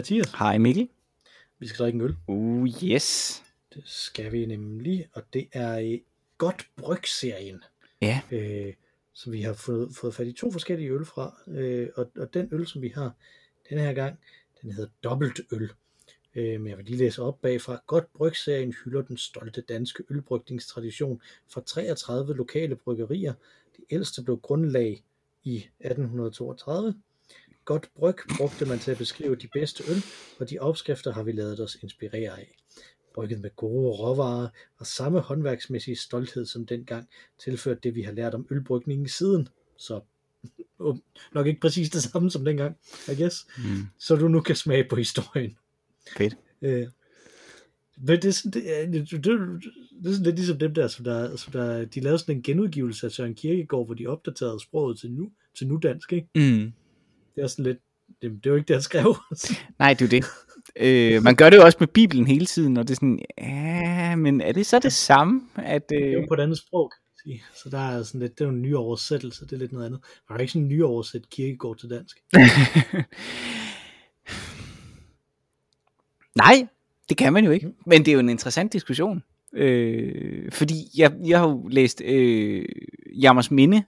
Hej Mathias. Hej Mikkel. Vi skal drikke en øl. Uh, yes. Det skal vi nemlig, og det er i Godt Bryg-serien. Ja. Øh, så vi har fået, fået fat i to forskellige øl fra, øh, og, og den øl, som vi har denne her gang, den hedder Dobbelt Øl. Øh, men jeg vil lige læse op bagfra. Godt Bryg-serien hylder den stolte danske ølbrygningstradition fra 33 lokale bryggerier. Det ældste blev grundlag i 1832. Godt bryg brugte man til at beskrive de bedste øl, og de opskrifter har vi lavet os inspirere af. Brygget med gode råvarer og samme håndværksmæssige stolthed som dengang, tilført det vi har lært om ølbrygningen siden. Så nok ikke præcis det samme som dengang, I guess. Mm. Så du nu kan smage på historien. Fedt. Øh, men det er, sådan, det, er, det, det, det er sådan lidt ligesom dem der, som der, som der, de lavede sådan en genudgivelse af Søren Kierkegaard, hvor de opdaterede sproget til nu, til nu dansk, ikke? Mm. Det er sådan lidt, det, det er jo ikke det, han skrev. Nej, det er det. Øh, man gør det jo også med Bibelen hele tiden, og det er sådan, ja, men er det så det samme? At, Det er jo øh... på et andet sprog, kan sige. Så der er sådan lidt, det er jo en ny oversættelse, det er lidt noget andet. Man har ikke sådan en ny oversæt Kierkegaard til dansk. Nej, det kan man jo ikke. Men det er jo en interessant diskussion. Øh, fordi jeg, jeg har jo læst øh, Jammers Minde,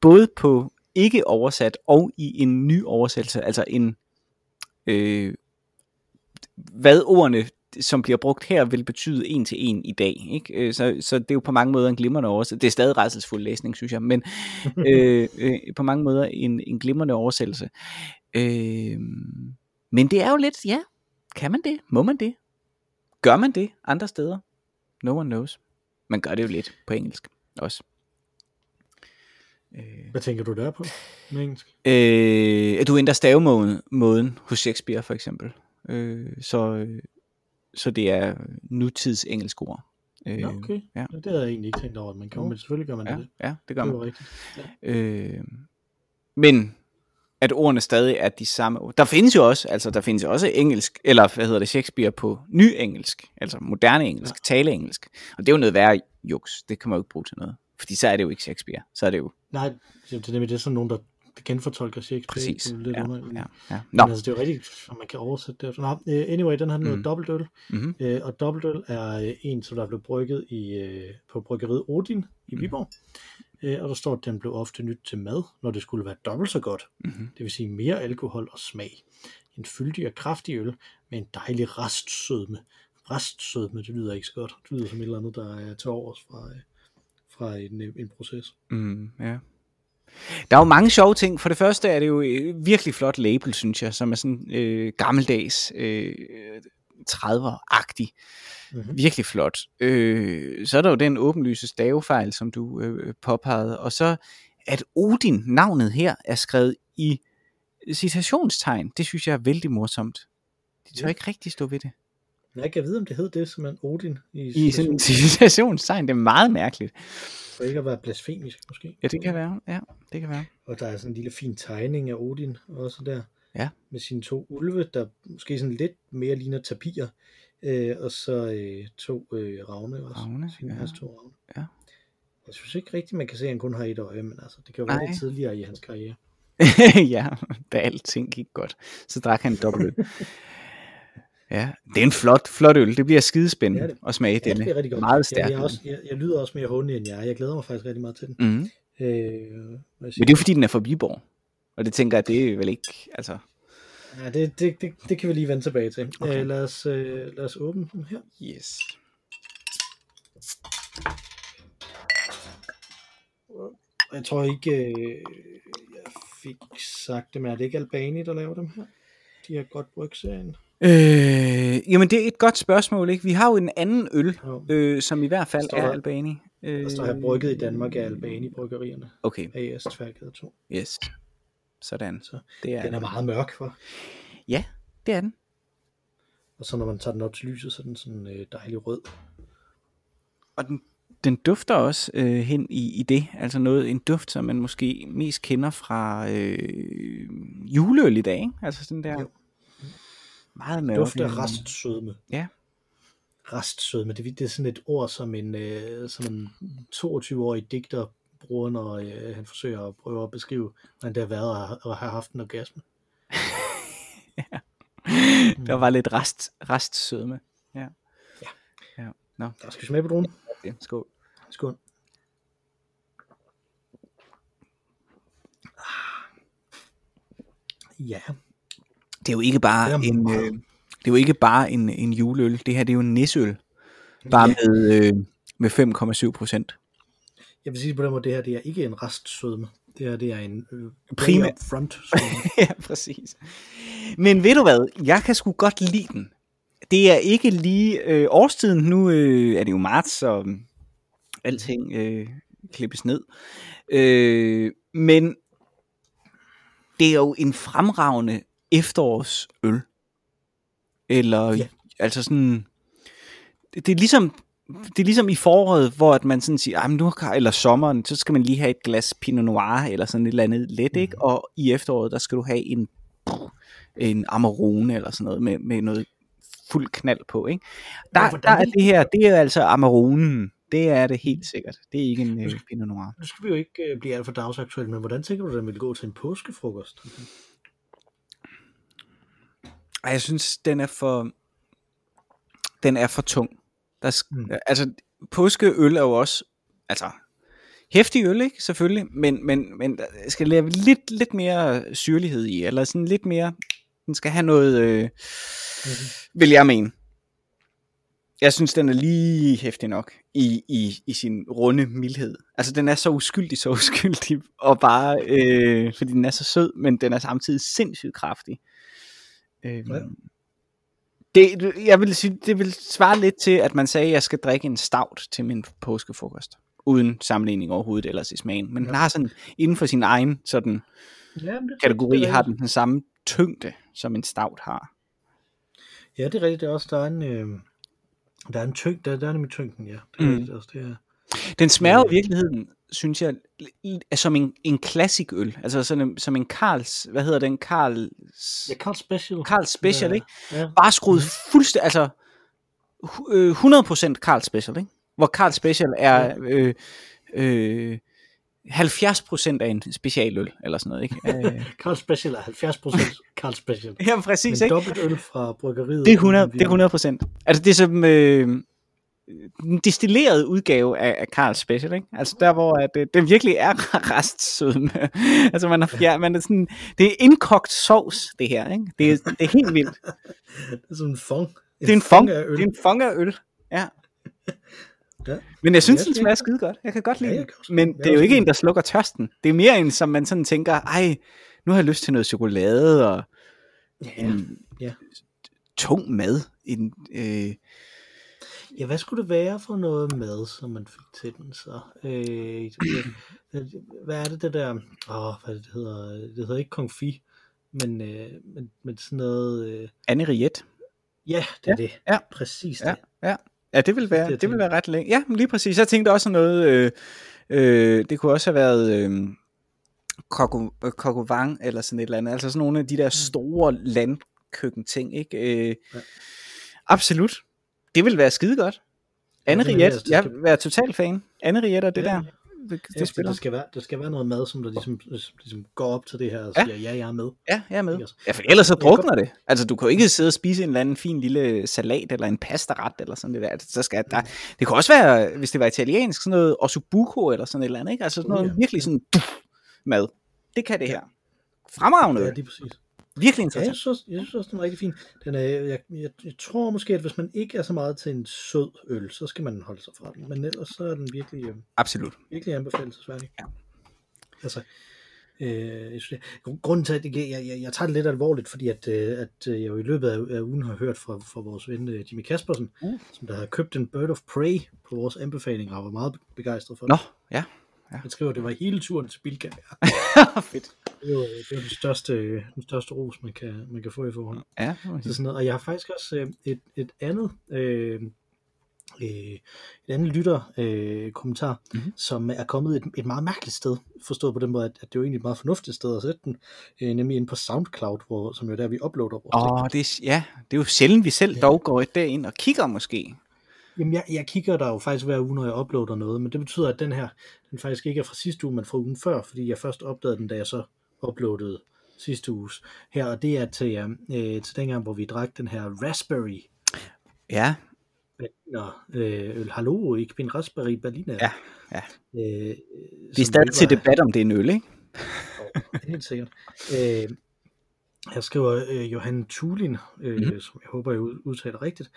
både på ikke oversat og i en ny oversættelse, altså en, øh, hvad ordene, som bliver brugt her, vil betyde en til en i dag. Ikke? Øh, Så, så det er jo på mange måder en glimrende oversættelse. Det er stadig redselsfuld læsning, synes jeg, men øh, øh, på mange måder en, en glimrende oversættelse. Øh, men det er jo lidt, ja, kan man det? Må man det? Gør man det andre steder? No one knows. Man gør det jo lidt på engelsk også. Øh, Hvad tænker du der på med engelsk? øh, du ændrer stavemåden måden hos Shakespeare for eksempel. Øh, så, øh, så det er nutids engelsk ord. Øh, Nå, okay. ja. Det havde jeg egentlig ikke tænkt over, at man kan, men selvfølgelig gør man Ja, det. ja, det gør Det man. var rigtigt. Øh, men at ordene stadig er de samme. ord. Der findes jo også, altså der findes jo også engelsk, eller hvad hedder det, Shakespeare på ny engelsk, altså moderne engelsk, ja. taleengelsk. Og det er jo noget værre juks. Det kan man jo ikke bruge til noget. Fordi så er det jo ikke Shakespeare. Så er det jo Nej, det er nemlig det er sådan nogen, der genfortolker Shakespeare. præcis. Det er lidt Ja, underligt. ja, ja. Men altså, det er jo rigtigt, at man kan oversætte det. Nå, øh, anyway, den har noget Mhm. mm. dobbeltøl, Mm-hmm. øh, og dobbeltøl er øh, en, som der blev brygget i, på bryggeriet Odin Mhm. i Viborg. Øh, og der står, at den blev ofte nyt til mad, når det skulle være dobbelt så godt. Mm-hmm. Det vil sige mere alkohol og smag. En fyldig og kraftig øl med en dejlig restsødme. Restsødme, det lyder ikke så godt. Det lyder som et eller andet, der er til overs fra, øh, fra en, øh, en proces. Mm, ja. Der er jo mange sjove ting. For det første er det jo øh, virkelig flot label, synes jeg, som er sådan øh, gammeldags, øh, 30'er-agtig. Mm-hmm. Virkelig flot. Øh, så er der jo den åbenlyse stavefejl, som du øh, påpegede. Og så at Odin, navnet her, er skrevet i citationstegn. Det synes jeg er vældig morsomt. De tør Ja. ikke rigtig stå ved det. Jeg kan vide, om det hed det, som en Odin i, I sådan det er meget mærkeligt. for ikke at være blasfemisk måske. Ja, det kan være. Ja, det kan være. Og der er sådan en lille fin tegning af Odin også der. Ja. Med sine to ulve, der måske sådan lidt mere ligner tapirer. Øh, og så øh, to øh, ravne også. Ravne, Sine, ja. To ravne. Ja. Jeg synes ikke rigtigt, man kan se, at han kun har et øje, men altså, det kan jo være lidt tidligere i hans karriere. ja, da alting gik godt. Så drak han dobbelt. Ja, det er en flot, flot øl. Det bliver skidespændende Det er det. at smage Ja, det denne. bliver rigtig godt. Meget Jeg, stærk. jeg, er også, jeg, jeg, lyder også mere hundig end jeg. Jeg glæder mig faktisk rigtig meget til den. mm. Øh, Men det er jo fordi, den er fra Viborg. Og det tænker jeg, det er vel ikke, altså... Ja, det, det, det, det kan vi lige vende tilbage til. Okay. Okay. Øh, lad, os, øh, lad os åbne den her. Yes. Jeg tror ikke, øh, jeg fik sagt det, men er det ikke Albani, der laver dem her? De har godt brygserien. Øh, jamen, det er et godt spørgsmål, ikke? Vi har jo en anden øl, Jo. øh, som i hvert fald Står er Albani. Øh, Der står her brygget i Danmark af Albani Bryggerierne. Okay, AS Tværgade 2. yes. Sådan. Så Det er, Den er meget mørk, for. Ja, det er den. Og så når man tager den op til lyset, så er den sådan øh, dejlig rød. Og den, den dufter også øh, hen i, i det. Altså noget, en duft, som man måske mest kender fra øh, juleøl i dag. Ikke? Altså sådan der Jo. Meget mørk. Duft af restsødme. Ja. Restsødme, det, det er sådan et ord, som en, øh, som en 22-årig digter bruger, når øh, han forsøger at prøve at beskrive, hvordan det har været at, have haft en orgasme. der var lidt rest, restsødme. Ja. Ja. ja. Nå, Der skal vi smage på dronen. det. skål. Skål. Ja, Det er jo ikke bare er en, øh, det er jo ikke bare en, en juleøl. Det her det er jo en nisseøl. Bare Ja. med, øh, med 5,7 procent. jeg vil sige på den måde, det her det er ikke en restsødme. Det her det er en øh, up front ja, præcis. Men ved du hvad? Jeg kan sgu godt lide den. Det er ikke lige øh, årstiden. Nu øh, er det jo marts, og øh, alting øh, klippes ned. Øh, men det er jo en fremragende efterårsøl. Eller, ja. Ja. altså sådan... Det, det er ligesom... Det er ligesom i foråret, hvor at man sådan siger, "Ej, men nu har, eller sommeren, så skal man lige have et glas Pinot Noir, eller sådan et eller andet let, ikke? Og i efteråret, der skal du have en, en Amarone, eller sådan noget, med, med noget fuld knald på, ikke? Der, Men der er det her, det er altså Amaronen. Det er det helt sikkert. Det er ikke en øh, Pinot Noir. Nu skal vi jo ikke øh, blive alt for dagsaktuelle, men hvordan tænker du, den vil gå til en påskefrokost? Ej, jeg synes, den er for, den er for tung. Der. Mm. Altså, påskeøl er jo også, altså, hæftig øl, ikke? Selvfølgelig, men, men, men der skal lave lidt, lidt mere syrlighed i, eller sådan lidt mere, den skal have noget, øh, Mm-hmm. vil jeg mene. Jeg synes, den er lige hæftig nok i, i, i sin runde mildhed. Altså, den er så uskyldig, så uskyldig, og bare, øh, fordi den er så sød, men den er samtidig sindssygt kraftig. Øh, Ja. det, jeg vil sige, det vil svare lidt til, at man sagde, at jeg skal drikke en stout til min påskefrokost. Uden sammenligning overhovedet ellers i smagen. Men ja. den har sådan, inden for sin egen sådan, Ja, det, kategori, det har den den samme tyngde, som en stout har. Ja, det er rigtigt. Det er også, der er en, øh, der er en tyng, der, der er nemlig tyngden, ja. Det er Mm. også, det er. Den smager i Øh. virkeligheden, synes jeg, er som en, en classic øl. Altså sådan en, som en Karls, hvad hedder den? Karls, Ja, Carl Special. Karls Special, Ja. ikke? Ja. Bare skruet fuldstændig, altså hu- øh, 100% Karl Special, ikke? Hvor Karl Special er øh, øh, 70% af en specialøl, eller sådan noget, ikke? Carl Special er 70% Carl Special. ja, præcis, Men ikke? dobbelt øl fra bryggeriet. Det er 100, det er 100 Altså det er som øh, en destilleret udgave af, af Carl Special, ikke? Altså der, hvor at, det, det virkelig er restsødme. altså man har, ja, man er sådan, det er indkogt sovs, det her, ikke? Det er, det er helt vildt. Det er sådan en fong. Det er en fong, det er en fong af øl. Ja. Ja. Men jeg synes, Ja, den det- smager skide godt. Jeg kan godt lide Ja, den. Men det er jo ikke en, der slukker tørsten. Det er mere en, som man sådan tænker, ej, nu har jeg lyst til noget chokolade og Ja. en Ja. tung mad. En, øh, ja, hvad skulle det være for noget mad, som man fik til den så? Øh, hvad er det, det der... Åh, hvad er det, hedder? Det hedder ikke confit, men, øh, men, men sådan noget... Øh, Anne Riet. ja, det er det. ja. Præcis Ja, det. ja. Ja, det vil være, Det, det vil være ret længe. Ja, men lige præcis. Jeg tænkte også noget, øh, øh, det kunne også have været øh, Kokkovang eller sådan et eller andet. Altså sådan nogle af de der store landkøkken-ting, ikke? Øh, Ja. Absolut. Det vil være skide godt. Anne det vil Riet, jeg. Vil være total fan. Anne Riet og det Ja, der, ja. det, Ja, det spiller. der, skal være, der skal være noget mad, som der ligesom, ligesom går op til det her og Ja. siger, ja, jeg er med. Ja, jeg er med. Ja, for ellers så drukner det. Altså, du kan jo ikke sidde og spise en eller anden fin lille salat, eller en pastaret, eller sådan det der. Så skal der, det kunne også være, hvis det var italiensk, sådan noget ossobuco, eller sådan et eller andet, ikke? Altså sådan noget Uh, ja. virkelig sådan duff, mad. Det kan det her. Fremragende. Ja, lige præcis. Virkelig Ja, jeg interessant. synes, også, jeg synes også, den er rigtig fin. Den er, jeg, jeg, jeg tror måske, at hvis man ikke er så meget til en sød øl, så skal man holde sig fra den. Men ellers så er den virkelig, øh, Absolut. virkelig anbefalesværdig. Ja. Altså, øh, jeg synes, det- grunden til, at jeg, jeg, jeg, jeg tager det lidt alvorligt, fordi at, øh, at øh, jeg jo i løbet af, af ugen har hørt fra, fra vores ven øh, Jimmy Kaspersen, Uh. som der har købt en Bird of Prey på vores anbefaling, og var meget begejstret for Nå, det. Ja. Han skriver, at det var hele turen til Bilka. Fedt. Det er jo, det er den, største, den største ros, man kan, man kan få i forhold. Ja, Så sådan noget. Og jeg har faktisk også øh, et, et andet øh, øh, et andet lytter øh, kommentar, Mhm. mm-hmm. som er kommet et, et meget mærkeligt sted, forstået på den måde, at, at det er jo egentlig et meget fornuftigt sted at sætte den, øh, nemlig inde på SoundCloud, hvor, som jo er der, vi uploader vores Åh, oh, det er, ja, det er jo sjældent, vi selv dog går derind og kigger måske. Jamen, jeg, jeg kigger der jo faktisk hver uge, når jeg uploader noget, men det betyder, at den her, den faktisk ikke er fra sidste uge, men fra ugen før, fordi jeg først opdagede den, da jeg så uploadede sidste uges her, og det er til, øh, til dengang, hvor vi drak den her Raspberry Ja, Berliner øh, øl. Hallo, ich bin Raspberry Berliner. Ja, ja. Øh, vi er stadig til debat om det er en øl, ikke? Helt sikkert. Øh, her skriver øh, Johan Tulin, øh, mm-hmm. som jeg håber, jeg ud- udtaler rigtigt,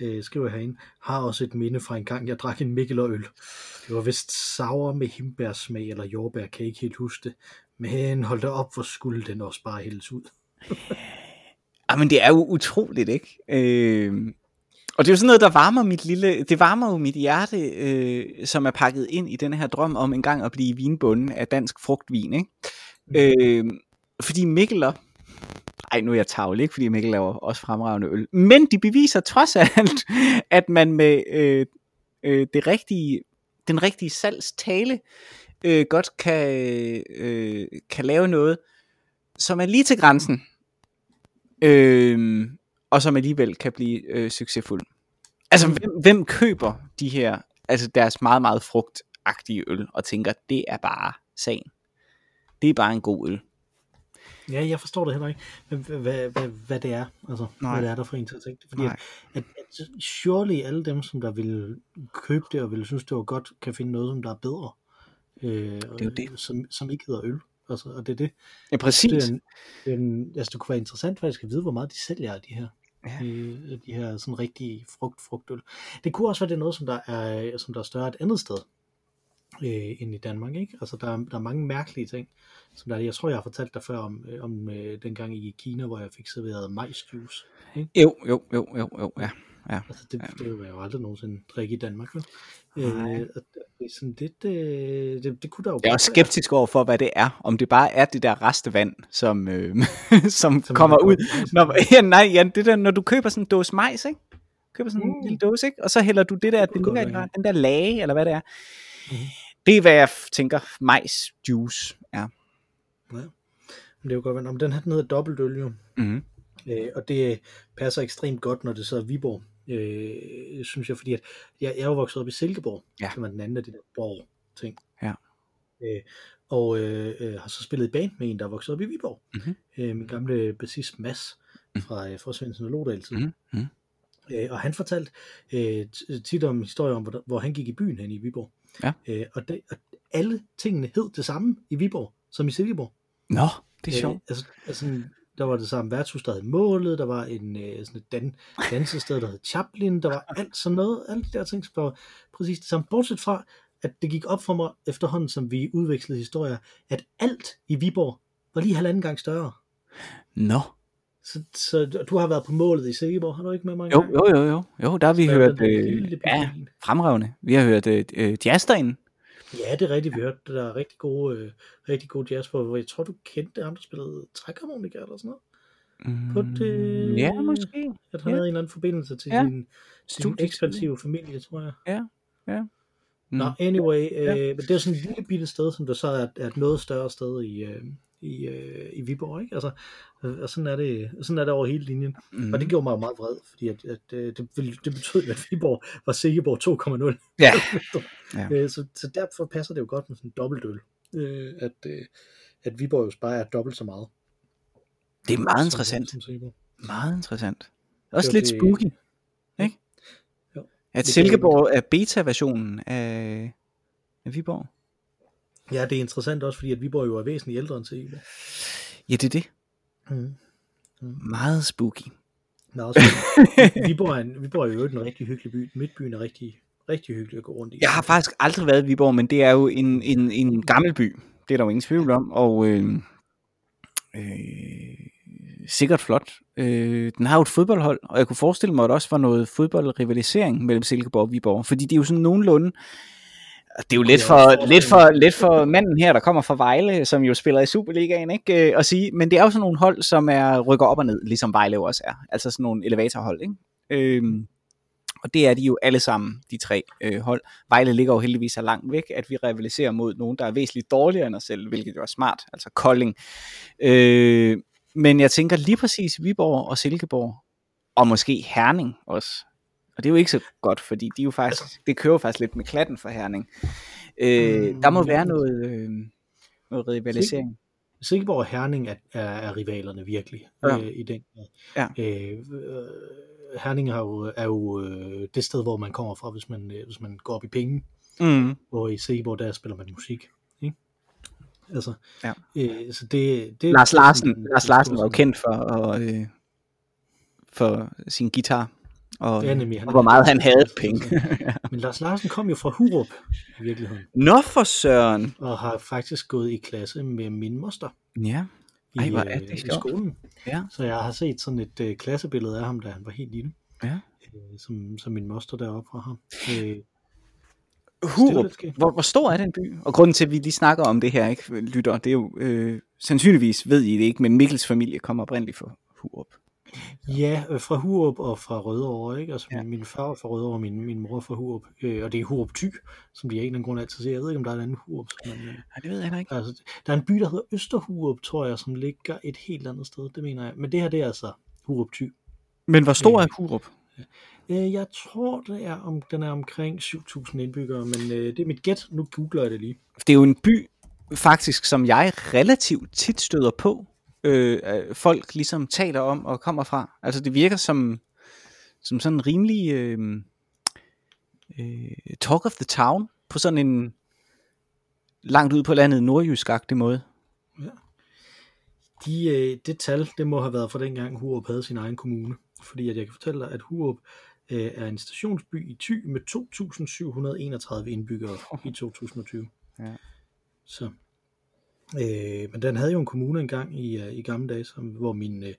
øh, skriver herinde, har også et minde fra en gang, jeg drak en Mikkeler-øl. Det var vist sour med himbærsmag eller jordbær, kan jeg ikke helt huske det. Men hold da op, hvor skulle den også bare hældes ud. Ah, men det er jo utroligt, ikke? Øh, og det er jo sådan noget, der varmer mit lille, det varmer jo mit hjerte, øh, som er pakket ind i den her drøm om engang at blive vinbunden af dansk frugtvin, ikke? Øh, fordi Mikkeler, ej nu er jeg tavlig, ikke? Fordi Mikkel laver også fremragende øl, men de beviser trods alt, at man med øh, øh, det rigtige, den rigtige salgstale øh, godt kan, øh, kan lave noget, som er lige til grænsen, øh, og som alligevel kan blive øh, succesfuld. Altså, hvem, hvem køber de her, altså deres meget, meget frugtagtige øl, og tænker, det er bare sagen. Det er bare en god øl. Ja, jeg forstår det heller ikke, hvad, hvad, hvad, hvad det er, altså, Nej. hvad det er der for en til at tænke det. Fordi Nej. at, at, surely alle dem, som der vil købe det og vil synes, det var godt, kan finde noget, som der er bedre. Øh, det er jo det. Som, som ikke hedder øl. Altså, og det er det. Ja, præcis. Det, er en, det, er en, altså, det kunne være interessant faktisk at vide, hvor meget de sælger af de her. Ja. Øh, de her sådan rigtige frugt, frugtøl. Det kunne også være det noget, som der er, som der er større et andet sted øh, end i Danmark. Ikke? Altså, der, er, der er mange mærkelige ting. Som der, er- jeg tror, jeg har fortalt dig før om, øh, om øh, dengang i Kina, hvor jeg fik serveret majsjuice. Ikke? Jo, jo, jo, jo, jo, ja. ja. Altså, det, det vil jeg jo aldrig nogensinde drikke i Danmark. Vel? Nej. Øh, og det, sådan lidt, øh, det, det kunne der jo Jeg er også skeptisk over for, hvad det er. Om det bare er det der restevand, som, øh, som, Som kommer ud. Når, ja, nej, ja, det der, når du køber sådan en dåse majs, ikke? Køber sådan en Mm. lille dåse, ikke? Og så hælder du det der, det godt ligger den, der lage, eller hvad det er. Mhm. Det er, hvad jeg tænker, majs juice er. Men det er jo godt men den her den hedder dobbeltøl jo. Mm-hmm. Øh, og det passer ekstremt godt, når det så er Viborg, øh, synes jeg, fordi at jeg, jeg er jo vokset op i Silkeborg, Ja. som er den anden af de der borg ting. Ja. Øh, og øh, øh, har så spillet i band med en, der er vokset op i Viborg. Mhm. Øh, min gamle bassist Mads fra, øh, fra Svendsen og Lodal. Mhm. Mhm. Øh, og han fortalte øh, tit om historier om, hvor, hvor han gik i byen hen i Viborg. Ja. Øh, og, det, og alle tingene hed det samme i Viborg, som i Silkeborg. Nå, det er sjovt. Øh, altså, altså, der var det samme værtshus, der hed Målet, der var en øh, sådan et dan, dansested, der hed Chaplin, der var alt sådan noget, alle de der ting, som var præcis det samme, bortset fra, at det gik op for mig efterhånden, som vi udvekslede historier, at alt i Viborg var lige halvanden gang større. Nå. Så, så du har været på målet i Silkeborg, har du ikke med mig Jo, jo, jo, jo. Jo, der har vi hørt, øh, ja, en. fremragende. Vi har hørt øh, øh, jazz derinde. Ja, det er rigtigt, vi hørte, der er rigtig gode, øh, rigtig gode jazz på, hvor jeg tror, du kendte ham, der spillede trækharmonika eller sådan noget. På det- Mm, Ja, måske. At han Ja. havde en eller anden forbindelse til Ja. sin, sin ekspansive familie, tror jeg. Mm. Nå, anyway, øh, Ja. men det er sådan et lille bitte sted, som der så er, er et noget større sted i, øh, i, øh, i Viborg, ikke? Altså, øh, og sådan er, det, sådan er det over hele linjen. Mm. Og det gjorde mig meget vred, fordi at, at, øh, det, det betød, at Viborg var Silkeborg 2,0. Ja. Ja. Øh, så, så derfor passer det jo godt med sådan en dobbeltøl, øh, at, øh, at Viborg jo bare er dobbelt så meget. Det er meget som- interessant. Som Silkeborg. Meget interessant. Også Det lidt det- spooky. Ikke? Jo. At Det Silkeborg er beta-versionen af, af Viborg. Ja, det er interessant også, fordi at Viborg jo er væsentligt ældre end Silkeborg. Ja, det er det. Mm. Meget spooky. Men også, Viborg, er en, Viborg er jo en rigtig hyggelig by. Midtbyen er rigtig, rigtig hyggelig at gå rundt i. Jeg har faktisk aldrig været i Viborg, men det er jo en, en, en gammel by. Det er der jo ingen tvivl om. Og øh, øh, sikkert flot. Øh, den har jo et fodboldhold, og jeg kunne forestille mig, at der også var noget fodboldrivalisering mellem Silkeborg og Viborg. Fordi det er jo sådan nogenlunde... Det er jo lidt for, lidt, for, lidt for manden her, der kommer fra Vejle, som jo spiller i Superligaen, ikke? Øh, at sige, men det er jo sådan nogle hold, som er rykker op og ned, ligesom Vejle også er. Altså sådan nogle elevatorhold, ikke? Øhm, og det er de jo alle sammen, de tre øh, hold. Vejle ligger jo heldigvis så langt væk, at vi rivaliserer mod nogen, der er væsentligt dårligere end os selv, hvilket jo er smart, altså Kolding. Øh, men jeg tænker lige præcis Viborg og Silkeborg, og måske Herning også. Og det er jo ikke så godt, fordi de er jo faktisk, det kører jo faktisk lidt med klatten for Herning. Øh, Mm, der må ja. være noget, øh, noget rivalisering. Silkeborg og Herning er, er, er rivalerne virkelig Ja. øh, i den. Ja. Øh, øh, Herning er jo, er jo øh, det sted, hvor man kommer fra, hvis man, øh, hvis man går op i penge, Mm. hvor i Silkeborg, der spiller man musik. Ikke? Altså, Ja. øh, så det, det Lars det Larsen, sådan- Lars Larsen var jo kendt for, at, øh, for sin guitar, og, Ja, nemlig, han og er- hvor meget han havde penge. Men Lars Larsen kom jo fra Hurup i virkeligheden, Nå for søren. og har faktisk gået i klasse med min moster Ja, i, Ej, hvor er øh, det i sjovt. skolen. ja, Så jeg har set sådan et øh, klassebillede af ham, da han var helt lille, ja. øh, som, som min moster deroppe fra ham. Øh, Hurup, hvor, hvor stor er den by? Og grunden til, at vi lige snakker om det her, ikke, lytter, det er jo, øh, sandsynligvis ved I det ikke, men Mikkels familie kommer oprindeligt fra Hurup. Ja, øh, fra Hurup og fra Rødovre, ikke? Altså Ja. min, min far var fra Rødovre, og min, min mor er fra Hurup, øh, og det er Hurup Thy, som de af en eller anden grund altid siger. Jeg ved ikke, om der er en anden Hurup, som man, øh, Nej, det ved jeg ikke. altså, der er en by, der hedder Østerhurup, tror jeg, som ligger et helt andet sted, det mener jeg. Men det her, det er altså Hurup Thy. Men hvor stor Øh, er Hurup? Øh, jeg tror, det er om, den er omkring 7.000 indbyggere, men øh, det er mit gæt. Nu googler jeg det lige. Det er jo en by, faktisk, som jeg relativt tit støder på. Øh, øh, folk ligesom taler om og kommer fra. Altså det virker som, som sådan en rimelig øh, øh, talk of the town, på sådan en langt ud på landet nordjysk-agtig måde. De, øh, det tal, det må have været fra dengang Hurup havde sin egen kommune. Fordi at jeg kan fortælle dig, at Hurup øh, er en stationsby i Thy med 2.731 indbyggere i 2020. Ja. Så. Øh, men den havde jo en kommune engang i, øh, i gamle dage, som, hvor min øh,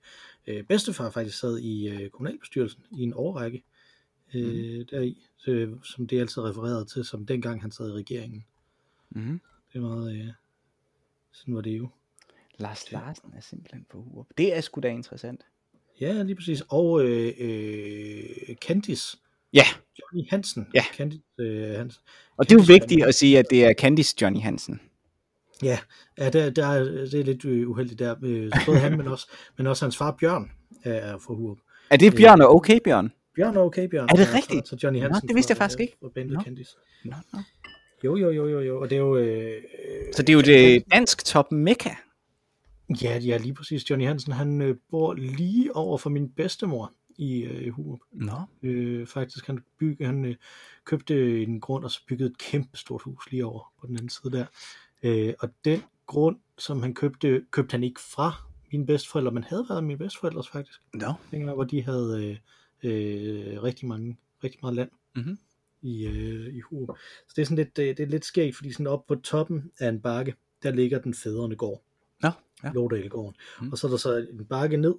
øh, bedstefar faktisk sad i øh, kommunalbestyrelsen i en årrække øh, mm. deri, så, som det altid refererede til, som dengang han sad i regeringen. Mm-hmm. Det er meget, øh, sådan var det jo. Lars Larsen er simpelthen på Hurup. Det er sgu da interessant. Ja, lige præcis. Og øh, øh, Candice, Ja, Johnny Hansen. Ja. Candice øh, Hansen. og det er jo Candice vigtigt at sige, at det er Candice Johnny Hansen. Ja, ja der, der, er- det er lidt øh, uheldigt der. Øh, både han, men også, men også hans far Bjørn er fra Hurup. Er det Bjørn og okay Bjørn? Bjørn er okay, Bjørn. Er det rigtigt? Så Johnny Nå, Hansen det vidste jeg faktisk ikke. Fra bandet Nå. Candice. Nå, nå. Jo, jo, jo, jo, jo. Og det er jo... Øh, Så det er jo det dansk top mekka. Ja, ja, lige præcis. Johnny Hansen, han øh, bor lige over for min bedstemor i øh, Hurup. Nå. Øh, faktisk, han, bygge, han øh, købte en grund, og så byggede et kæmpe stort hus lige over på den anden side der. Øh, og den grund, som han købte, købte han ikke fra mine bedsteforældre, men havde været mine bedsteforældres faktisk. Nå. Dengang, hvor de havde øh, øh, rigtig, mange, rigtig meget land Mhm. i, øh, i Hurup. Så det er sådan lidt, øh, det er lidt skægt, fordi sådan oppe på toppen af en bakke, der ligger den fædrende gård. Nå, ja. Lådalgården. Mm. Og så er der så en bakke ned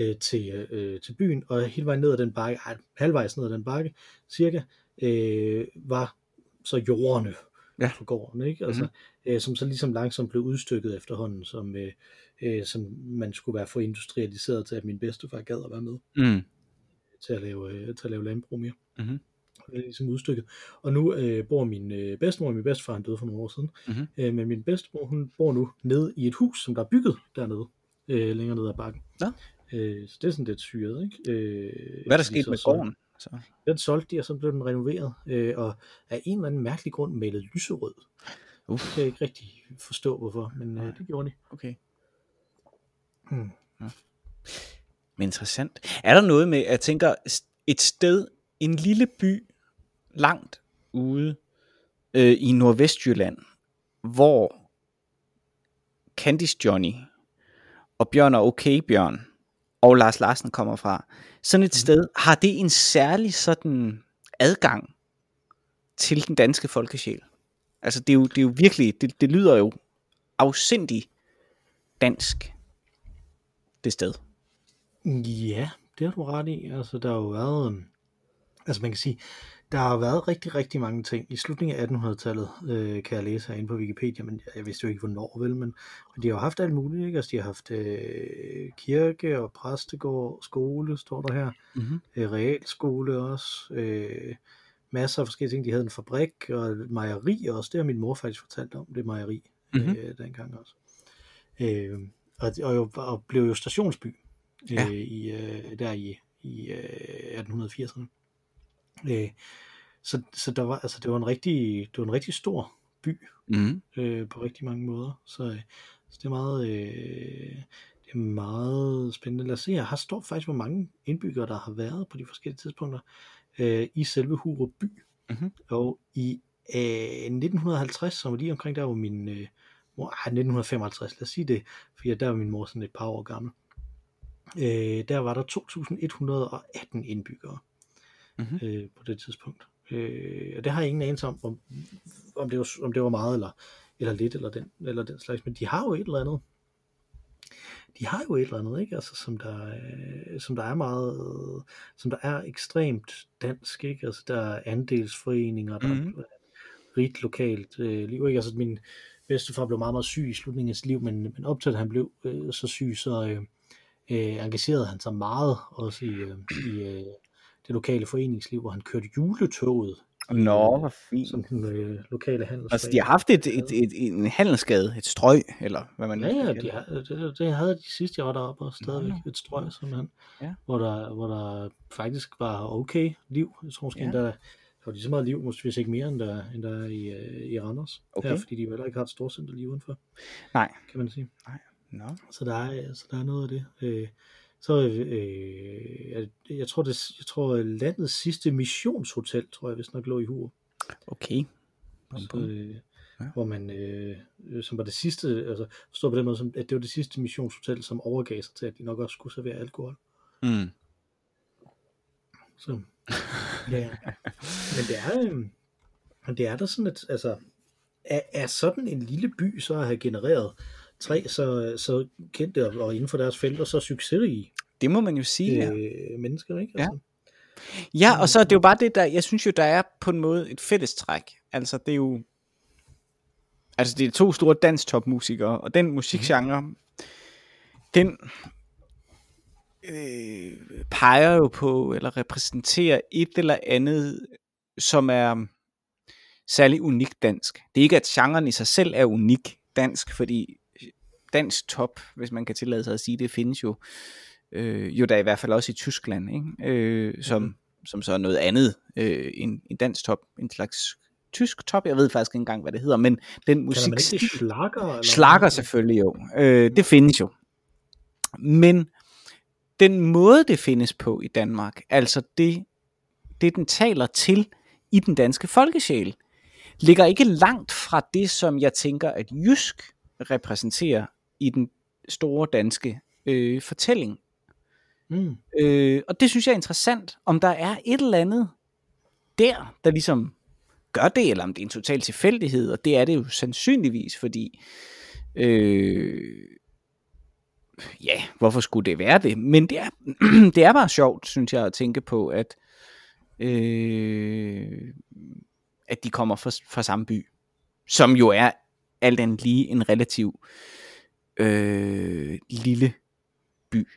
øh, til, øh, til byen, og hele vejen ned ad den bakke, ej, halvvejs ned ad den bakke, cirka, øh, var så jordene Ja. på gården, ikke? Altså, mm. øh, som så ligesom langsomt blev udstykket efterhånden, som, øh, øh, som man skulle være for industrialiseret til, at min bedstefar gad at være med Mm. til at lave, øh, til at lave landbrug mere. Mhm. Det er ligesom udstykket. Og nu øh, bor min øh, bedstemor og min bedstefar, han døde for nogle år siden, Mhm. øh, men min bedstemor, hun bor nu nede i et hus, som der er bygget dernede, øh, længere ned ad bakken. Nå. Øh, så det er sådan lidt syret, ikke? Øh, Hvad er der sket med så- gården? Så. Den solgte de, og så blev den renoveret, øh, og af en eller anden mærkelig grund malet lyserød. Uff, Jeg kan ikke rigtig forstå, hvorfor, men øh, det gjorde de. okay. Hmm. Men interessant. Er der noget med, at jeg tænker, et sted, en lille by, langt ude øh, i Nordvestjylland, hvor Candice Johnny og Bjørn og Okay Bjørn og Lars Larsen kommer fra, sådan et sted, har det en særlig sådan adgang til den danske folkesjæl? Altså det er jo, det er jo virkelig, det, det lyder jo afsindig dansk, det sted. Ja, det har du ret i. Altså, der har jo været... øhm, Altså, man kan sige, der har været rigtig, rigtig mange ting. I slutningen af 1800-tallet, øh, kan jeg læse herinde på Wikipedia, men jeg vidste jo ikke, hvornår, vel, men, men de har jo haft alt muligt, ikke? Altså, de har haft øh, kirke og præstegård, skole, står der her, Mm-hmm. øh, realskole også, øh, masser af forskellige ting. De havde en fabrik og et mejeri også, det har min mor faktisk fortalt om, det mejeri, Mhm. mm-hmm. øh, dengang også. Øh, og, og, jo, og blev jo stationsby øh, Ja. i, øh, der i, i øh, 1880'erne. Øh, så, så der var, altså, det var en rigtig, det var en rigtig stor by Mm-hmm. øh, på rigtig mange måder. Så, øh, Så det er meget, øh, det er meget spændende. Lad os se, her står faktisk, hvor mange indbyggere, der har været på de forskellige tidspunkter øh, i selve Hurup by. Mhm. Og i øh, 1950, som var lige omkring der, hvor min øh, mor, ah, 1955, lad os sige det, for der var min mor sådan et par år gammel. Øh, der var der 2.118 indbyggere Mhm. øh, på det tidspunkt. Øh, og det har jeg ingen anelse om, om, om, det var, om det var meget eller, eller lidt, eller den, eller den slags, men de har jo et eller andet. De har jo et eller andet, ikke? Altså, som der, øh, som der er meget, som der er ekstremt dansk, ikke? Altså, der er andelsforeninger, der Mhm. er rigt lokalt øh, liv, ikke? Altså, min bedstefar blev meget, meget syg i slutningen af sit liv, men, men op til, at han blev øh, så syg, så øh, øh, engagerede han sig meget også i, øh, i øh, det lokale foreningsliv, hvor han kørte juletoget Nå, hvor fint. som den øh, lokale handelsdag. Altså, de har haft et, et, et, en handelsgade, et strøg, eller hvad man Ja, ja, de har, det, det havde de sidste, jeg var deroppe, og stadigvæk Nå. et strøg, simpelthen, Ja. hvor, der, hvor der faktisk var okay liv. Jeg tror måske Ja. ja. endda, der var lige så meget liv, måske hvis ikke mere, end der, end der er i, øh, i Randers. Okay. Her, fordi de jo heller ikke har et storcenter lige udenfor, Nej. kan man sige. Nå. Så der er, så der er noget af det. Øh, så øh, jeg, jeg, tror, det, jeg tror, landets sidste missionshotel, tror jeg, hvis nok lå i Hurup. Okay. Bum, Så, bum. øh, Ja. hvor man, øh, øh, som var det sidste, altså forstå på den måde, som, at det var det sidste missionshotel, som overgav sig til, at de nok også skulle servere alkohol. Mm. Så, ja. Men det er, øh, men det er der sådan, at altså, er, er sådan en lille by så at have genereret tre så, så kendte og, og inden for deres felter så succesrige Det må man jo sige, ja. øh, mennesker, ikke? Ja. Altså, Ja, og så er det jo bare det, der, jeg synes jo, der er på en måde et fælles træk. Altså, det er jo, altså det er to store danstopmusikere, og den musikgenre, den øh, peger jo på, eller repræsenterer et eller andet, som er særlig unik dansk. Det er ikke, at genren i sig selv er unik dansk, fordi dansk top, hvis man kan tillade sig at sige det, findes jo øh, jo da i hvert fald også i Tyskland, ikke? Øh, som, Mhm. som så er noget andet øh, end en dansk top, en slags tysk top, jeg ved faktisk ikke engang, hvad det hedder, men den musik... ikke det slager? Eller Slager selvfølgelig jo. Øh, det findes jo. Men den måde, det findes på i Danmark, altså det, det den taler til i den danske folkesjæl, ligger ikke langt fra det, som jeg tænker, at jysk repræsenterer i den store danske øh, fortælling. Mm. Øh, og det synes jeg er interessant, om der er et eller andet der, der ligesom gør det, eller om det er en total tilfældighed, og det er det jo sandsynligvis, fordi øh, ja, hvorfor skulle det være det? Men det er, det er bare sjovt, synes jeg, at tænke på, at øh, at de kommer fra, fra samme by, som jo er alt andet lige en relativ øh, lille by.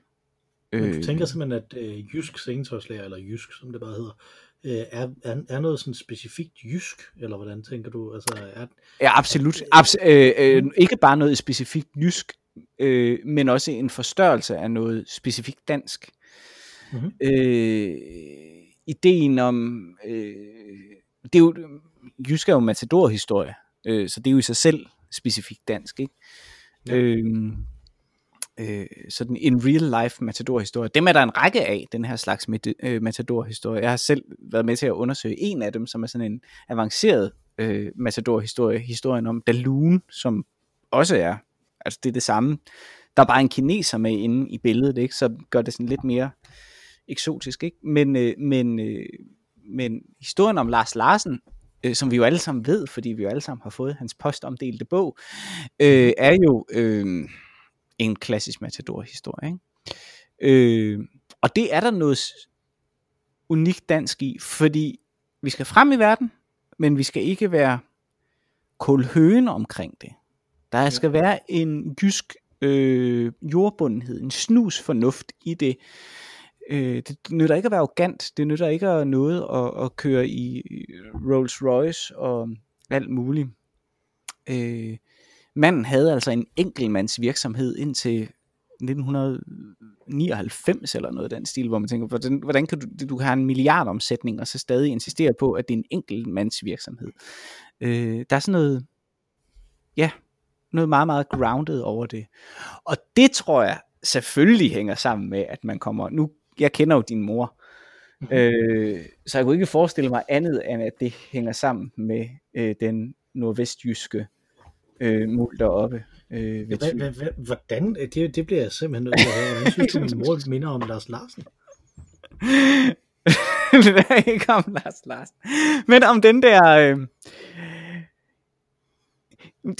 Men du tænker simpelthen, at øh, jysk sengetøjslærer, eller jysk, som det bare hedder, øh, er, er, er noget sådan specifikt jysk, eller hvordan tænker du? Altså, er, Ja, absolut. Abs- øh, øh, ikke bare noget specifikt jysk, øh, men også en forstørrelse af noget specifikt dansk. Mhm. Øh, ideen om, øh, det er jo, jysk er jo matador-historie, øh, så det er jo i sig selv specifikt dansk, ikke? Ja. Øh, øh, sådan en real life matador-historie. Dem er der en række af, den her slags øh, matador-historie. Jeg har selv været med til at undersøge en af dem, som er sådan en avanceret øh, matador-historie, historien om Dalun, som også er, altså det er det samme. Der er bare en kineser med inde i billedet, ikke? så gør det sådan lidt mere eksotisk, ikke? Men, øh, men, øh, men historien om Lars Larsen, øh, som vi jo alle sammen ved, fordi vi jo alle sammen har fået hans postomdelte bog, øh, er jo øh, en klassisk matador-historie. Ikke? Øh, og det er der noget unikt dansk i, fordi vi skal frem i verden, men vi skal ikke være kulhøne omkring det. Der skal være en jysk øh, jordbundenhed, en snus fornuft i det. Øh, det nytter ikke at være arrogant, det nytter ikke at noget at, at køre i Rolls Royce og alt muligt. Øh, manden havde altså en enkeltmands virksomhed indtil 1999 eller noget af den stil, hvor man tænker, hvordan, hvordan kan du, du kan have en milliardomsætning og så stadig insistere på, at det er en enkeltmands virksomhed. Øh, der er sådan noget, ja, noget meget, meget grounded over det. Og det tror jeg selvfølgelig hænger sammen med, at man kommer, nu, jeg kender jo din mor, mm-hmm. øh, så jeg kunne ikke forestille mig andet, end at det hænger sammen med øh, den nordvestjyske øh, mul deroppe. Øh, ved Hva, hva, hva, hvordan? Det, det bliver jeg simpelthen nødt til at høre. Hvordan synes du, min mor minder om Lars Larsen? det er ikke om Lars Larsen. Men om den der... Øh...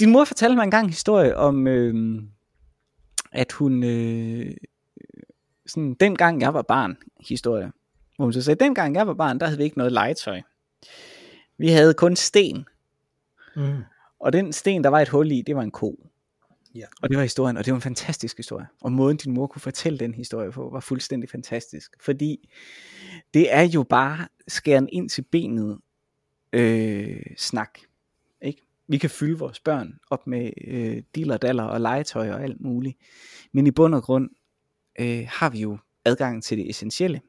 Din mor fortalte mig engang en historie om, øh, at hun... Øh, sådan, dengang jeg var barn, historie. Hvor hun så sagde, dengang jeg var barn, der havde vi ikke noget legetøj. Vi havde kun sten. Mm. Og den sten, der var et hul i, det var en ko. Ja. Og det var historien, og det var en fantastisk historie. Og måden din mor kunne fortælle den historie på, var fuldstændig fantastisk. Fordi det er jo bare skæren ind til benet øh, snak. Ikke? Vi kan fylde vores børn op med øh, diller, daller og legetøj og alt muligt. Men i bund og grund øh, har vi jo adgang til det essentielle.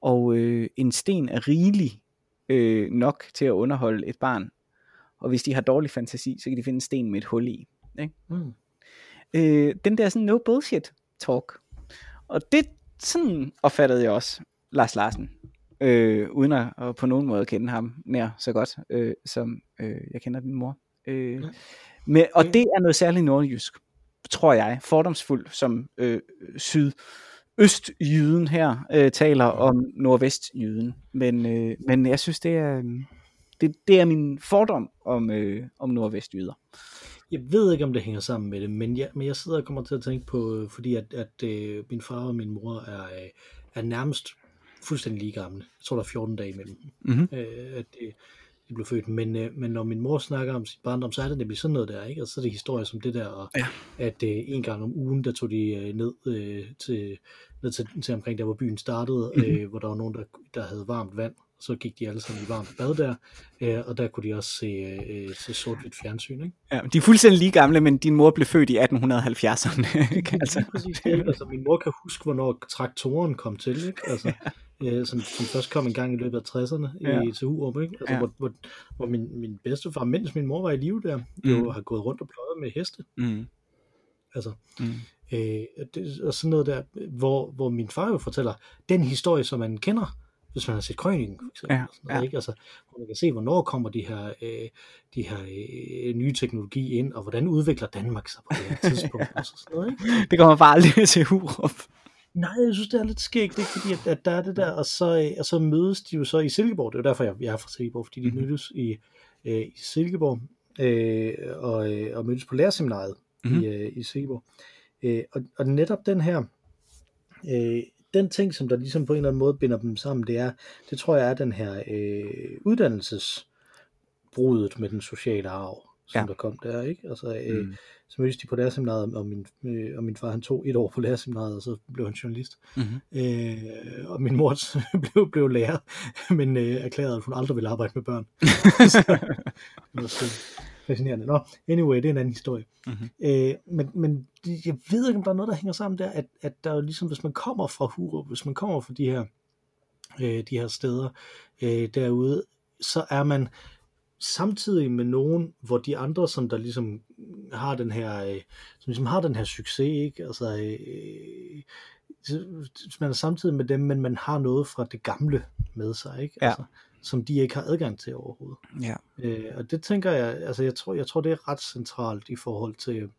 Og øh, en sten er rigelig øh, nok til at underholde et barn. Og hvis de har dårlig fantasi, så kan de finde en sten med et hul i. Ikke? Mm. Øh, den der sådan no bullshit talk. Og det sådan opfattede jeg også Lars Larsen. Øh, uden at, at på nogen måde kende ham nær så godt, øh, som øh, jeg kender din mor. Øh, men, og det er noget særligt nordjysk, tror jeg, fordomsfuldt, som øh, syd østjyden her øh, taler om nordvestjyden. Men, øh, men jeg synes, det er, det, det er min fordom om, øh, om nordvestjyder. Jeg ved ikke, om det hænger sammen med det, men jeg, men jeg sidder og kommer til at tænke på, øh, fordi at, at øh, min far og min mor er, øh, er nærmest fuldstændig lige gamle. Jeg tror, der er 14 dage imellem, mm-hmm. øh, at de, de blev født. Men, øh, men når min mor snakker om sin barndom, så er det nemlig sådan noget der, ikke? Og så er det historier som det der, og ja. at øh, en gang om ugen, der tog de øh, ned, øh, til, ned til, til omkring der, hvor byen startede, mm-hmm. øh, hvor der var nogen, der, der havde varmt vand, så gik de alle sammen i varmt bad der, øh, og der kunne de også se, øh, se sort-hvidt fjernsyn. Ikke? Ja, de er fuldstændig lige gamle, men din mor blev født i 1870'erne. altså. Præcis, altså, min mor kan huske, hvornår traktoren kom til, ikke? Altså, ja. Øh, som, som først kom en gang i løbet af 60'erne ja. i, til Hurup, ikke? Altså, ja. hvor, hvor, hvor min, min bedstefar, mens min mor var i live der, mm. jo har gået rundt og pløjet med heste. Mm. Altså, mm. Øh, det, og sådan noget der, hvor, hvor min far jo fortæller den historie, som man kender, hvis man har set krøningen, for ja, ja. ikke? Altså, hvor man kan se, hvornår kommer de her, øh, de her øh, nye teknologi ind, og hvordan udvikler Danmark sig på det her tidspunkt, og sådan noget, ikke? Det kommer bare aldrig til Hurup. Nej, jeg synes, det er lidt skægt, ikke? fordi at, at der er det der, og så, øh, og så mødes de jo så i Silkeborg, det er jo derfor, jeg, jeg er fra Silkeborg, fordi de mm-hmm. mødes i, øh, i Silkeborg, øh, og, øh, og mødes på lærerseminariet mm-hmm. i, øh, i Silkeborg. Øh, og, og netop den her, øh, den ting, som der ligesom på en eller anden måde binder dem sammen, det er, det tror jeg er den her øh, uddannelsesbrudet med den sociale arv, som ja. der kom der, ikke? Altså, øh, mm. så mødtes de på lærerseminaret, og min, øh, og min far han tog et år på lærerseminaret, og så blev han journalist. Mm-hmm. Øh, og min mor blev, blev lærer, men øh, erklærede, at hun aldrig ville arbejde med børn. så, fascinerende. Nå, anyway, det er en anden historie. Mm-hmm. Øh, men, men jeg ved ikke, om der er noget, der hænger sammen der, at, at der er ligesom, hvis man kommer fra Hurup, hvis man kommer fra de her, øh, de her steder øh, derude, så er man samtidig med nogen, hvor de andre, som der ligesom har den her, øh, som ligesom har den her succes, ikke? Altså, øh, man er samtidig med dem, men man har noget fra det gamle med sig, ikke? Ja. Altså, som de ikke har adgang til overhovedet. Ja. Øh, og det tænker jeg, altså jeg tror, jeg tror det er ret centralt i forhold til,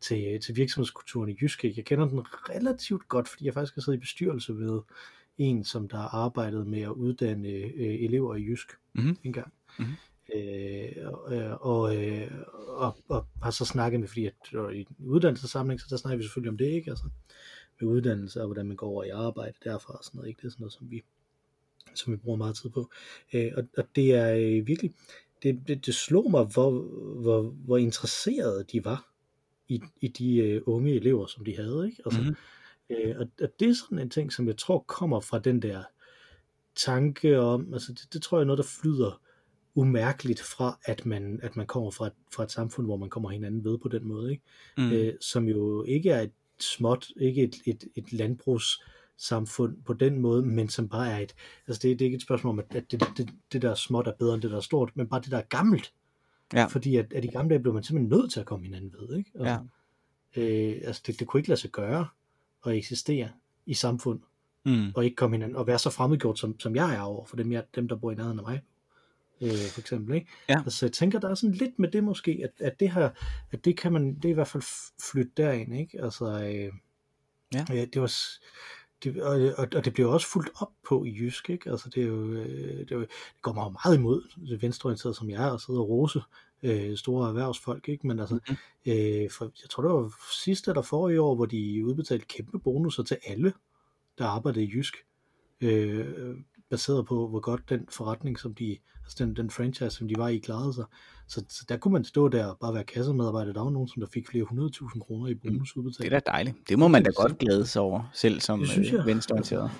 til, til virksomhedskulturen i Jyske. Jeg kender den relativt godt, fordi jeg faktisk har siddet i bestyrelse ved en, som der har arbejdet med at uddanne øh, elever i Jysk mm-hmm. engang. Mm-hmm. Øh, og, og, øh, og, og har så snakket med, fordi at, i en uddannelsessamling, så der snakker vi selvfølgelig om det, ikke? Altså, med uddannelse og hvordan man går over i arbejde derfra og sådan noget, ikke? Det er sådan noget, som vi som vi bruger meget tid på. Øh, og, og det er øh, virkelig, det, det, det slog mig, hvor, hvor, hvor interesserede de var i, i de øh, unge elever, som de havde. Ikke? Altså, mm-hmm. øh, og, og det er sådan en ting, som jeg tror kommer fra den der tanke om, altså det, det tror jeg er noget, der flyder umærkeligt fra, at man, at man kommer fra et, fra et samfund, hvor man kommer hinanden ved på den måde, ikke? Mm. Øh, som jo ikke er et småt, ikke et, et, et landbrugs samfund på den måde, men som bare er et, altså det, det er ikke et spørgsmål om, at det, det, det der er småt er bedre end det der er stort, men bare det der er gammelt, Ja. Fordi at, at i gamle dage blev man simpelthen nødt til at komme hinanden ved. Ikke? Altså, øh, altså det, det kunne ikke lade sig gøre at eksistere i samfund, Mm. og ikke komme hinanden, og være så fremmedgjort, som, som jeg er over for dem, jeg, dem der bor i nærheden af mig, øh, for eksempel. Ikke? Ja. Altså, jeg tænker, der er sådan lidt med det måske, at, at det her, at det kan man, det er i hvert fald flytte derind, ikke? Altså, øh, Ja. ja, det var, det, og, og, og det bliver også fuldt op på i Jysk, ikke? Altså, det er jo, øh, det, er jo, det går mig jo meget imod, det venstreorienteret som jeg er, og sidde og rose øh, store erhvervsfolk, ikke? Men altså, Mhm. øh, for, jeg tror, det var sidste eller forrige år, hvor de udbetalte kæmpe bonusser til alle, der arbejdede i Jysk, øh, baseret på, hvor godt den forretning, som de, altså den, den franchise, som de var i, klarede sig. Så, så der kunne man stå der og bare være kassemedarbejder. Der var nogen, som der fik flere hundredtusind kroner i bonus Det udbetalt. er da dejligt. Det må man da Det godt glæde sig over, selv som Det øh, venstreorienteret.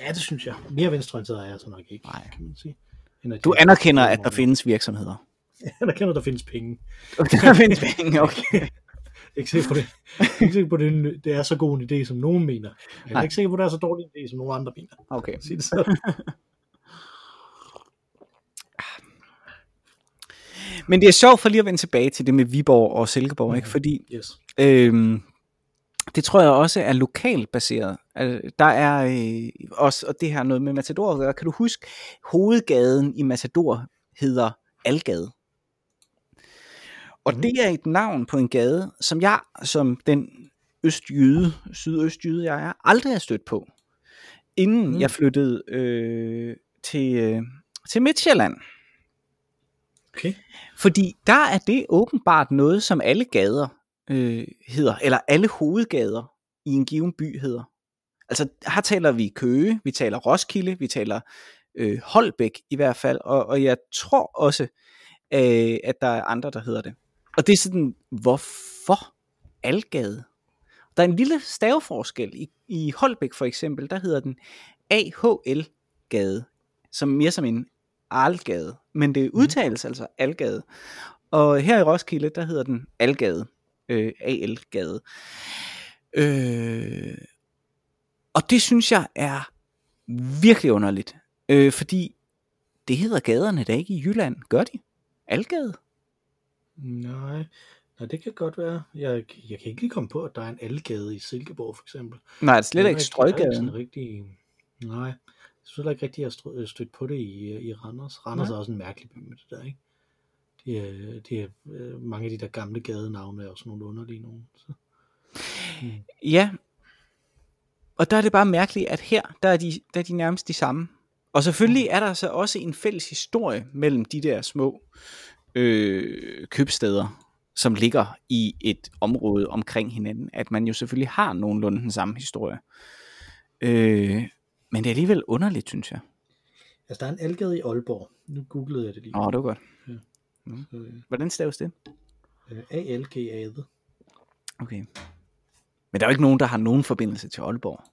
Ja, det synes jeg. Mere venstreorienteret er jeg så nok ikke, Nej. kan man sige. Du anerkender, at der findes virksomheder. Jeg anerkender, at der findes penge. der findes penge, okay. Ikke sikker på det. ikke sikker på, det, det er så god en idé, som nogen mener. Jeg er Nej. ikke sikker på, det er så dårlig en idé, som nogen andre mener. okay. Sig det sådan. Men det er sjovt for lige at vende tilbage til det med Viborg og Silkeborg, ikke? Mhm. fordi Yes. Øhm, det tror jeg også er lokalt baseret. Altså, der er øh, også, og det har noget med Matador. Kan du huske, hovedgaden i Matador hedder Algade. Og Mhm. det er et navn på en gade, som jeg, som den østjyde, sydøstjyde jeg er, aldrig har stødt på. Inden Mhm. jeg flyttede øh, til, øh, til Midtjylland. Okay. Fordi der er det åbenbart noget, som alle gader øh, hedder, eller alle hovedgader i en given by hedder. Altså her taler vi Køge, vi taler Roskilde, vi taler øh, Holbæk i hvert fald, og, og jeg tror også, øh, at der er andre, der hedder det. Og det er sådan, hvorfor Algade? Der er en lille staveforskel. I, I Holbæk for eksempel, der hedder den AHL-gade, som mere som en Algade, men det udtales altså Algade. Og her i Roskilde, der hedder den Algade, øh, AL-gade. Øh, og det synes jeg er virkelig underligt, øh, fordi det hedder gaderne da ikke i Jylland, gør de? Algade? Nej, Nej, det kan godt være. Jeg, jeg kan ikke lige komme på, at der er en algade i Silkeborg, for eksempel. Nej, det er slet ikke Strøgaden. rigtig... Nej, jeg synes ikke rigtig, at jeg har stødt på det i, i Randers. Randers Nej. er også en mærkelig by med det der, ikke? De er, de er, øh, mange af de der gamle gadenavne er også nogle underlige nogen. Så. Mm. Ja. Og der er det bare mærkeligt, at her, der er de, der er de nærmest de samme. Og selvfølgelig er der så også en fælles historie mellem de der små øh, købsteder, som ligger i et område omkring hinanden, at man jo selvfølgelig har nogenlunde den samme historie. Øh, men det er alligevel underligt, synes jeg. Altså, der er en algade i Aalborg. Nu googlede jeg det lige. Åh, det var godt. Så, øh, Hvordan staves det? A-L-G-A-D. Okay. Men der er jo ikke nogen, der har nogen forbindelse til Aalborg.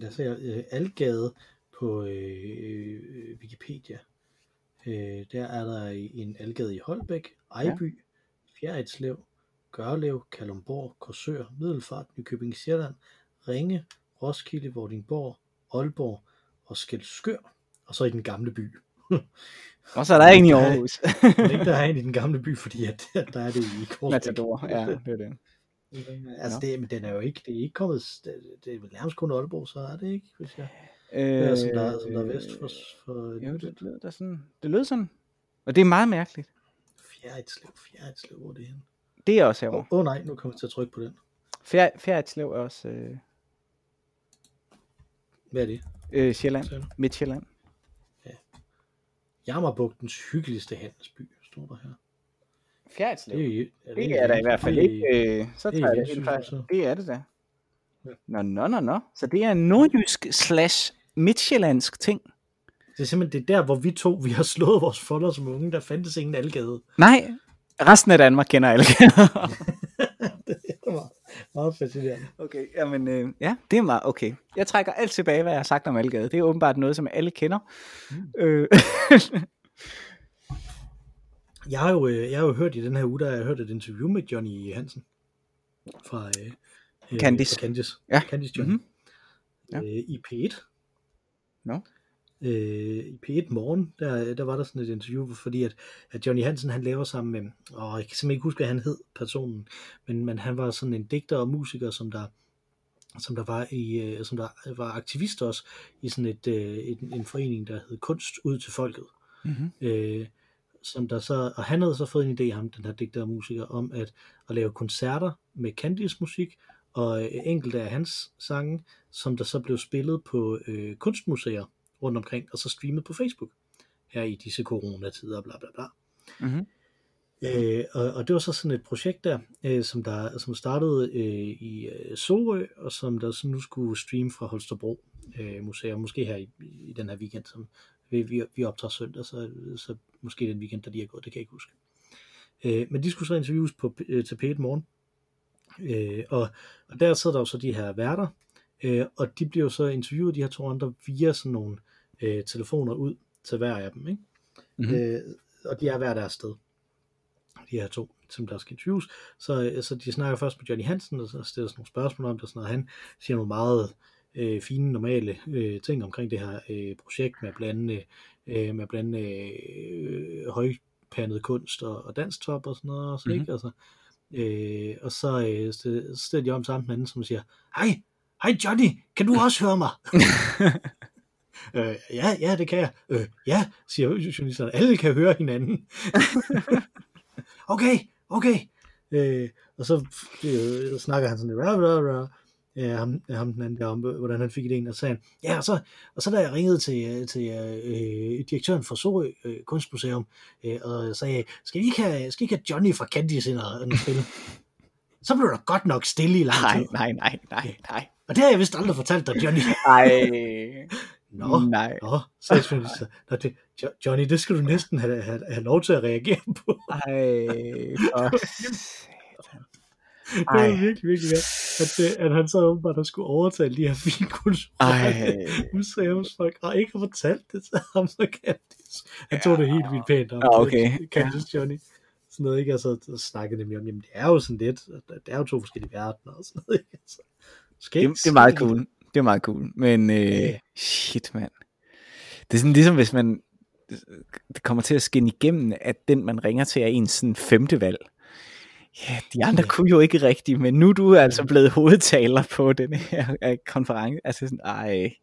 Der ser øh, Algade på øh, øh, Wikipedia. Øh, der er der en algade i Holbæk, Ejby, ja. Fjerritslev, Gørlev, Kalumborg, Korsør, Middelfart, Nykøbing Sjælland, Ringe, Roskilde, Vordingborg, Aalborg og Skelskør. Og så i den gamle by. Og så er der en i Der Aarhus. Men ikke der er en i den gamle by, fordi at, der er det i Korsbæk. Matador, ja, det er det. Altså, det, men den er jo ikke, det er ikke kommet, det, det er nærmest kun Aalborg, så er det ikke, hvis jeg, Øh, det er, som der, som der er vest for, for Jo, det lød, der sådan, det lød sådan. Og det er meget mærkeligt. Fjerritslev, Fjerritslev, hvor er det henne? Det er også Åh herovre. oh, oh, nej, nu kommer jeg til at trykke på den. Fjer, Fjerritslev er også øh, Hvad er det? øh, Sjælland. Midtjylland. Jammerbugtens hyggeligste handelsby, står der her. Fjerritslev. Det er, er, Det er da i hvert fald det ikke. Øh, så det er tager jeg det fejl. så. Det er det da. Ja. Nå, nå, nå, nå. Så det er en nordjysk slash midtjyllandsk ting. Det er simpelthen det er der, hvor vi to vi har slået vores folder som unge. Der fandtes ingen algade. Nej, resten af Danmark kender alle. det er meget, meget fascinerende. okay, jamen, øh, ja, det er meget okay. Jeg trækker alt tilbage, hvad jeg har sagt om Algade. Det er åbenbart noget, som alle kender. Mm. Øh, Jeg har, jo, øh, jeg har jo hørt i den her uge, der har jeg hørt et interview med Johnny Hansen fra øh, øh, Candice. fra Candice. Ja. Candice Johnny. Mhm. Mm-hmm. Ja. Øh, i P1. Nå. øh, i P1 Morgen, der, der var der sådan et interview, fordi at, at Johnny Hansen, han laver sammen med, og jeg kan simpelthen ikke huske, hvad han hed, personen, men, men han var sådan en digter og musiker, som der, som der var i, øh, som der var aktivist også i sådan et, øh, en, en forening, der hed Kunst ud til folket. Mm-hmm. Øh, som der så, og han havde så fået en idé, ham, den her digter og musiker, om at, at lave koncerter med Candys musik, og øh, enkelte af hans sange, som der så blev spillet på øh, kunstmuseer rundt omkring, og så streamet på Facebook, her i disse coronatider, bla bla bla. Mm-hmm. Øh, og, og det var så sådan et projekt der, øh, som der som startede øh, i øh, Sorø, og som der så nu skulle streame fra Holstebro øh, Museum, måske her i, i den her weekend, som vi, vi, vi optager søndag, så, så måske den weekend, der lige er gået, det kan jeg ikke huske. Øh, men de skulle så interviews på, øh, P1 morgen, øh, og, og der sidder der jo så de her værter, øh, og de bliver jo så interviewet, de her to andre, via sådan nogle øh, telefoner ud til hver af dem, ikke? Mm-hmm. Øh, og de er hver deres sted de her to, som der skal interviews. Så, så de snakker først med Johnny Hansen, og så stiller sådan nogle spørgsmål om det, og sådan noget. Han siger nogle meget øh, fine, normale øh, ting omkring det her øh, projekt med at blande, øh, med at blande øh, højpandet kunst og, og danstop og sådan noget også, mm-hmm. ikke? Altså, øh, og så, øh, stiller de om sammen med anden, som siger, hej, hej Johnny, kan du også høre mig? øh, ja, ja, det kan jeg. Øh, ja, siger journalisterne, alle kan høre hinanden. okay, okay. Øh, og så øh, snakker han sådan, rah, rah, rah, ja, ham, ham den anden der om, hvordan han fik idéen, og så sagde han, ja, og så, og så da jeg ringede til, til øh, direktøren for Sorø øh, Kunstmuseum, øh, og sagde, skal vi ikke have, skal ikke have Johnny fra Candice ind og, spille? så blev der godt nok stille i lang tid. Nej, nej, nej, nej, nej. Og det har jeg vist aldrig fortalt dig, Johnny. Ej. Nå, Nej. nå, journalisten. Nå, det, Jo- Johnny, det skal du næsten have, have, have lov til at reagere på. Ej, for Det var virkelig, virkelig godt, at, det, at han så åbenbart der skulle overtale de her fine kulturelle Ej. museumsfolk, og ikke har fortalt det til ham, så Candice. Han tog det helt vildt pænt om Ja, okay. Candice Johnny. Sådan noget, ikke? Altså, så snakkede nemlig om, jamen det er jo sådan lidt, det er jo to forskellige verdener og sådan noget, ikke? Altså, Det, det er meget cool. Det er meget cool. Men øh, Ja. shit, mand. Det er sådan ligesom, hvis man det kommer til at skinne igennem, at den, man ringer til, er ens sådan femte valg. Ja, de andre kunne jo ikke rigtigt, men nu er du altså blevet hovedtaler på den her øh, konference. Altså sådan, ej,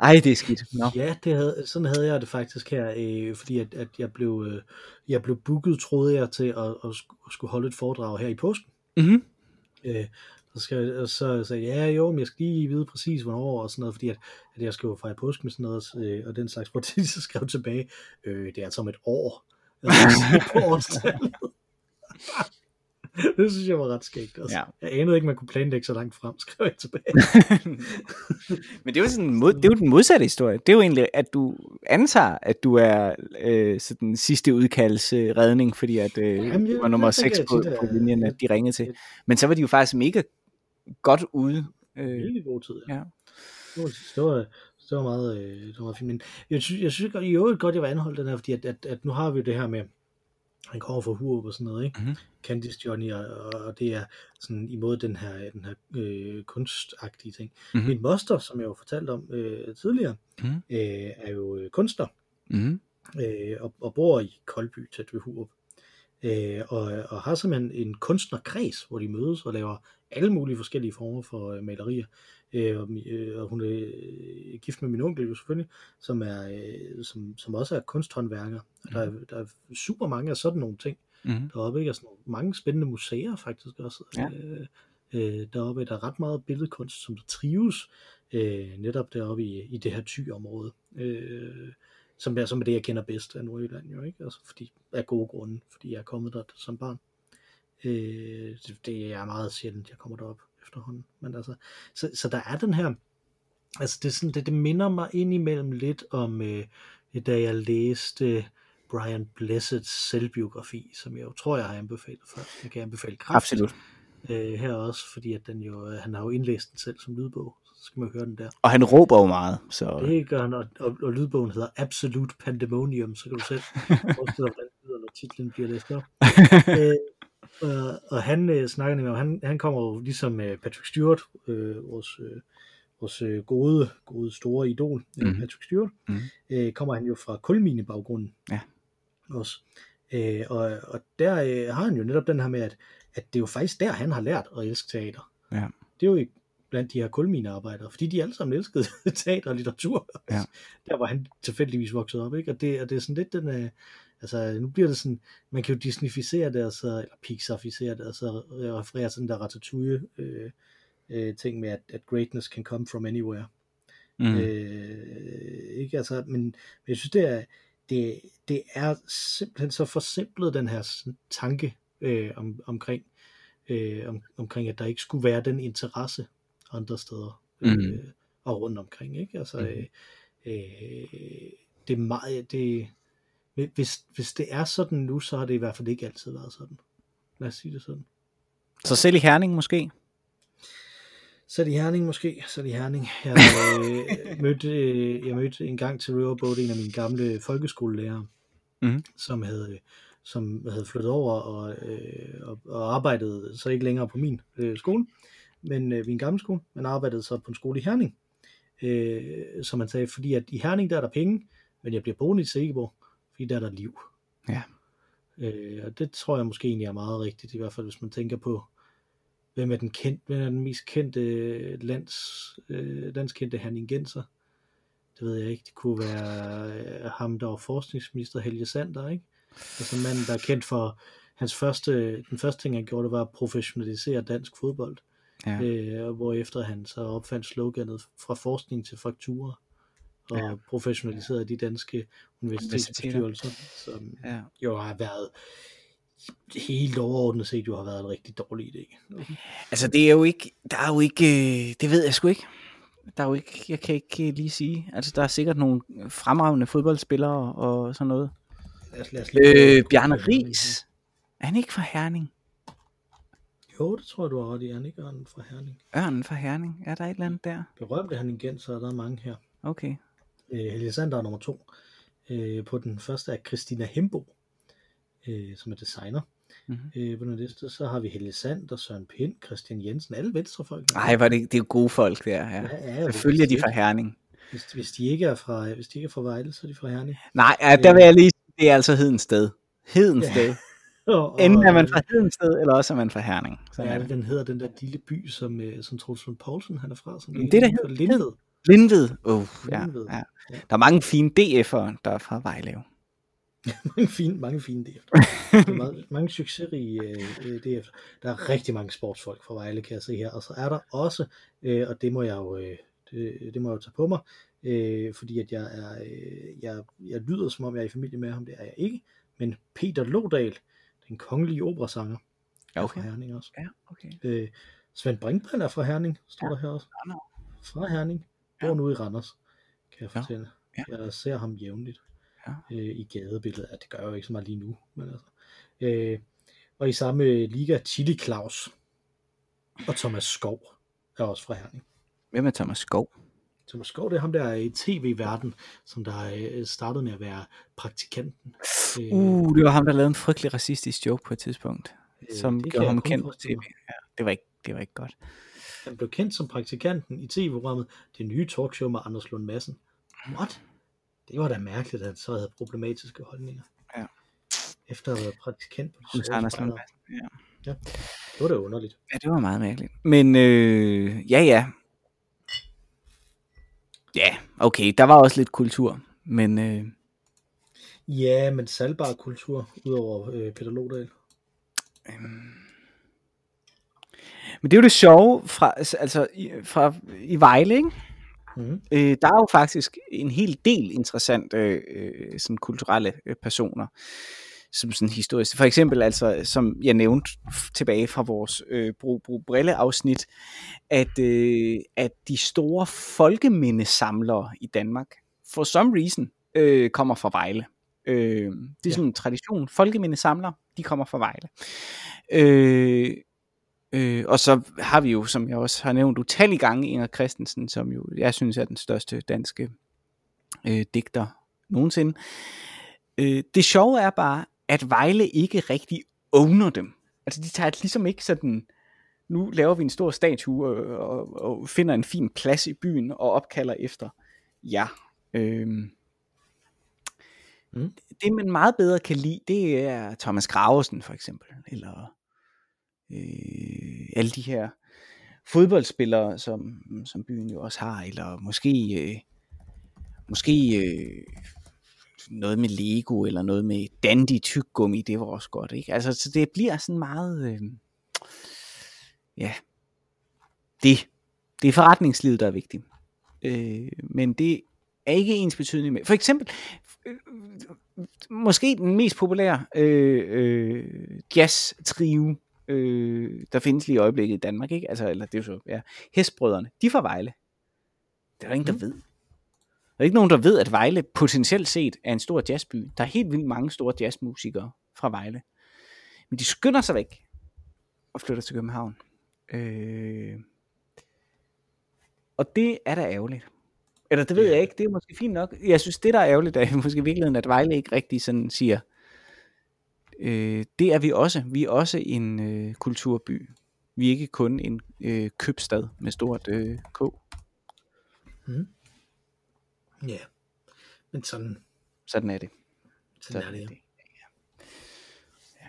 ej, det er skidt. Nå. Ja, det havde, sådan havde jeg det faktisk her, øh, fordi at, at jeg, blev, øh, jeg blev booket, troede jeg, til at, at, sk- at skulle holde et foredrag her i påsken. Mm-hmm. Øh, så, skal, jeg- og så sagde jeg, ja jo, men jeg skal lige vide præcis, hvornår og sådan noget, fordi at, at jeg skal jo fejre påske med sådan noget, øh, og den slags, hvor de så skrev tilbage, øh, det er altså om et år. Altså, på årstallet. det synes jeg var ret skægt. Altså. Ja. Jeg anede ikke, man kunne planlægge så langt frem, skrev jeg tilbage. Men det er jo sådan, mod, det er jo den modsatte historie. Det er jo egentlig, at du antager, at du er øh, sådan sidste udkalds øh, redning, fordi at øh, Jamen, du jeg- var nummer det tænker 6 jeg på, tit, på linjen, at de ringede til. Men så var de jo faktisk mega godt ude. Øh, Virkelig god tid, ja. Det var, det var, det var meget, øh, det var meget fint. Men jeg synes, jeg synes godt, i øvrigt godt, jeg var anholdt den her, fordi at, at, at nu har vi jo det her med, han kommer fra Hurup og sådan noget, ikke? Mhm. Mm-hmm. Candice Johnny, og, og det er sådan imod den her, den her øh, kunstagtige ting. Mhm. Mm-hmm. Min moster, som jeg jo fortalte om øh, tidligere, Mhm. mm-hmm. øh, er jo øh, kunstner, Mm-hmm. øh, og, og bor i Koldby, tæt ved Hurup. Øh, og, og har simpelthen en kunstnerkreds, hvor de mødes og laver alle mulige forskellige former for øh, malerier. Øh, og, øh, og hun er øh, gift med min onkel jo selvfølgelig, som, er, øh, som, som også er kunsthåndværker. Og der, er, der er super mange af sådan nogle ting Mm-hmm. deroppe, ikke? Og sådan mange spændende museer faktisk også. Ja. Øh, øh, deroppe der er ret meget billedkunst, som der trives øh, netop deroppe i, i det her ty-område. Øh, som er, som er det, jeg kender bedst af Nordjylland jo, ikke? Altså fordi, af gode grunde, fordi jeg er kommet der som barn. Øh, det, det er meget sjældent, jeg kommer derop efterhånden. Men altså, så, så der er den her, altså det, er sådan, det, det minder mig indimellem lidt om, øh, da jeg læste Brian Blesseds selvbiografi, som jeg jo tror, jeg har anbefalet før. Jeg kan anbefale kraftigt Absolut. øh, her også, fordi at den jo, øh, han har jo indlæst den selv som lydbog, så skal man høre den der. Og han råber jo meget, så Det gør han, og, og, og lydbogen hedder Absolute Pandemonium, så kan du selv forestille dig, hvordan titlen bliver læst op. øh, og, og han øh, snakker nemlig om, han, han kommer jo ligesom øh, Patrick Stewart, øh, vores, øh, vores øh, gode, gode store idol, mm. Mhm. Patrick Stewart, Mhm. øh, kommer han jo fra kulminebaggrunden. Ja. Også. Øh, og, og der øh, har han jo netop den her med, at, at det er jo faktisk der, han har lært at elske teater. Ja. Det er jo ikke blandt de her kulminearbejdere, fordi de alle sammen elskede teater og litteratur. Ja. Der var han tilfældigvis vokset op, ikke? Og det, og det er sådan lidt den, øh, altså nu bliver det sådan, man kan jo disneyficere det, og så, eller pixarficere det, og så referere til den der ratatouille øh, øh, ting med, at, at greatness can come from anywhere. Mm. Mm. Øh, ikke altså, men, men jeg synes, det er, det, det er simpelthen så forsimplet, den her sådan tanke øh, om, omkring, øh, om, omkring, at der ikke skulle være den interesse andre steder øh, Mhm. og rundt omkring. Ikke? Altså, Mhm. øh, øh, det er meget, det, hvis, hvis det er sådan nu, så har det i hvert fald ikke altid været sådan. Lad os sige det sådan. Så selv i Herning måske? Så i Herning måske, så i Herning. Jeg øh, mødte, øh, jeg mødte en gang til Riverboat en af mine gamle folkeskolelærere, Mhm. som havde som havde flyttet over og, øh, og, og arbejdede så ikke længere på min øh, skole, men øh, min gamle skole, men arbejdede så på en skole i Herning. Øh, som man sagde, fordi at i Herning der er der penge, men jeg bliver boende i Silkeborg, fordi der er der liv. Ja. Øh, og det tror jeg måske egentlig er meget rigtigt, i hvert fald hvis man tænker på, hvem er den, kendt, hvem er den mest kendte lands, øh, landskendte herningenser? Det ved jeg ikke. Det kunne være øh, ham, der var forskningsminister, Helge Sander, ikke? Altså manden, der er kendt for hans første, den første ting, han gjorde, det var at professionalisere dansk fodbold. Ja. Øh, hvorefter han så opfandt sloganet fra forskning til fakturer og Ja. professionaliserede de danske universitetsbestyrelser, som Ja. jo har været helt overordnet set jo har været en rigtig dårlig idé. Altså det er jo ikke, der er jo ikke, øh, det ved jeg sgu ikke. Der er jo ikke, jeg kan ikke øh, lige sige. Altså der er sikkert nogle fremragende fodboldspillere og sådan noget. Lad os, lad os lige Øh, Bjarne Ries. Er han ikke fra Herning? Jo, det tror jeg, du har ret i. Han ikke han fra Herning. Ørnen fra Herning. Er der et eller andet der? Berømte han igen, så er der mange her. Okay. Øh, Helge Sander er nummer to. Øh, på den første er Christina Hembo, øh, som er designer. Mhm. Øh, på den liste, så har vi Helge Sander, Søren Pind, Christian Jensen, alle venstrefolk. Ej, var det, det er jo gode folk der. Ja. Ja, ja, Selvfølgelig er de fra Herning. Hvis, hvis, de ikke er fra, hvis de ikke er fra Vejle, så er de fra Herning. Nej, ja, der vil jeg lige sige, det er altså Hedensted. Hedensted. Ja. Og, Enten er man fra Hedensted, eller også er man fra Herning. Er er det, det. den hedder, den der lille by, som, øh, som Troels Lund Poulsen han er fra? Som Det er der hedder hed- Lindved. Oh, ja, Lindved. ja. Der er mange fine DF'ere, der er fra Vejle. jo. mange fine, mange fine DF. Der er meget, mange succesrige øh, øh, DF. Der er rigtig mange sportsfolk fra Vejle, kan jeg se her. Og så er der også, øh, og det må jeg jo, øh, det, det må jeg jo tage på mig, øh, fordi at jeg er, øh, jeg, jeg lyder som om jeg er i familie med ham, det er jeg ikke, men Peter Lodal, den kongelige operasanger, Ja, er okay. fra Herning også. Ja, okay. Øh, Svend Brinkmann er fra Herning, står Ja. der her også. Fra Herning. Bor Ja. nu i Randers, kan jeg Ja. fortælle. Ja. Jeg ser ham jævnligt Ja. øh, i gadebilledet. Ja, det gør jeg jo ikke så meget lige nu. Men altså. øh, og i samme liga, Chili Claus og Thomas Skov er også fra Herning. Hvem er Thomas Skov? Thomas Skov, det er ham der i tv-verden, som der øh, startede med at være praktikanten. Øh, Uh, det var ham, der lavede en frygtelig racistisk joke på et tidspunkt, øh, som gjorde ham kendt på tv. Ja, det var ikke, det var ikke godt. Han blev kendt som praktikanten i tv-programmet Det nye talkshow med Anders Lund Madsen. What? Det var da mærkeligt, at han så havde problematiske holdninger. Ja. Efter at have været praktikant på de Hos sorte Anders Lund spejdere. Ja. Det var da underligt. ja, det var meget mærkeligt. Men øh, ja, ja. Ja, okay, der var også lidt kultur, men øh, Ja, men salgbar kultur, udover øh, Peter Lodal. Men det er jo det sjove fra, altså, i, fra, i Vejle, ikke? Mm-hmm. Øh, der er jo faktisk en hel del interessante øh, sådan kulturelle øh, personer, som sådan historisk. For eksempel, altså, som jeg nævnte tilbage fra vores øh, brug, brug brille afsnit, at, øh, at de store folkemindesamlere i Danmark, for some reason, øh, kommer fra Vejle. Øh, det er sådan en tradition. Folkemindesamlere, de kommer fra Vejle. Øh, Øh, og så har vi jo, som jeg også har nævnt utallige gange, Inger Christensen, som jo jeg synes er den største danske øh, digter nogensinde. Øh, det sjove er bare, at Vejle ikke rigtig owner dem. Altså de tager ligesom ikke sådan, nu laver vi en stor statue og, og, og finder en fin plads i byen og opkalder efter jer. Øhm, Mm. Det man meget bedre kan lide, det er Thomas Gravesen for eksempel, eller øh, alle de her fodboldspillere, som, som byen jo også har, eller måske, øh, måske øh, noget med Lego, eller noget med Dandy tyggegummi, det var også godt, ikke? Altså, så det bliver sådan meget, øh, ja, det, det er forretningslivet, der er vigtigt. Øh, men det er ikke ens betydning med. For eksempel, øh, måske den mest populære øh, øh, jazz-trio, øh, der findes lige i øjeblikket i Danmark, ikke? Altså, eller det er jo så, ja, Hestbrødrene, de er fra Vejle. Det er der ingen, der Mm. ved. Der er ikke nogen, der ved, at Vejle potentielt set er en stor jazzby. Der er helt vildt mange store jazzmusikere fra Vejle. Men de skynder sig væk og flytter til København. Øh, og det er da ærgerligt. Eller det ved jeg ikke, det er måske fint nok. Jeg synes, det der er ærgerligt, er måske i virkeligheden, at Vejle ikke rigtig sådan siger, øh, det er vi også. Vi er også en øh, kulturby. Vi er ikke kun en øh, købstad med stort øh, K. Mm. Ja, men sådan, Sådan er det. sådan er det. ja.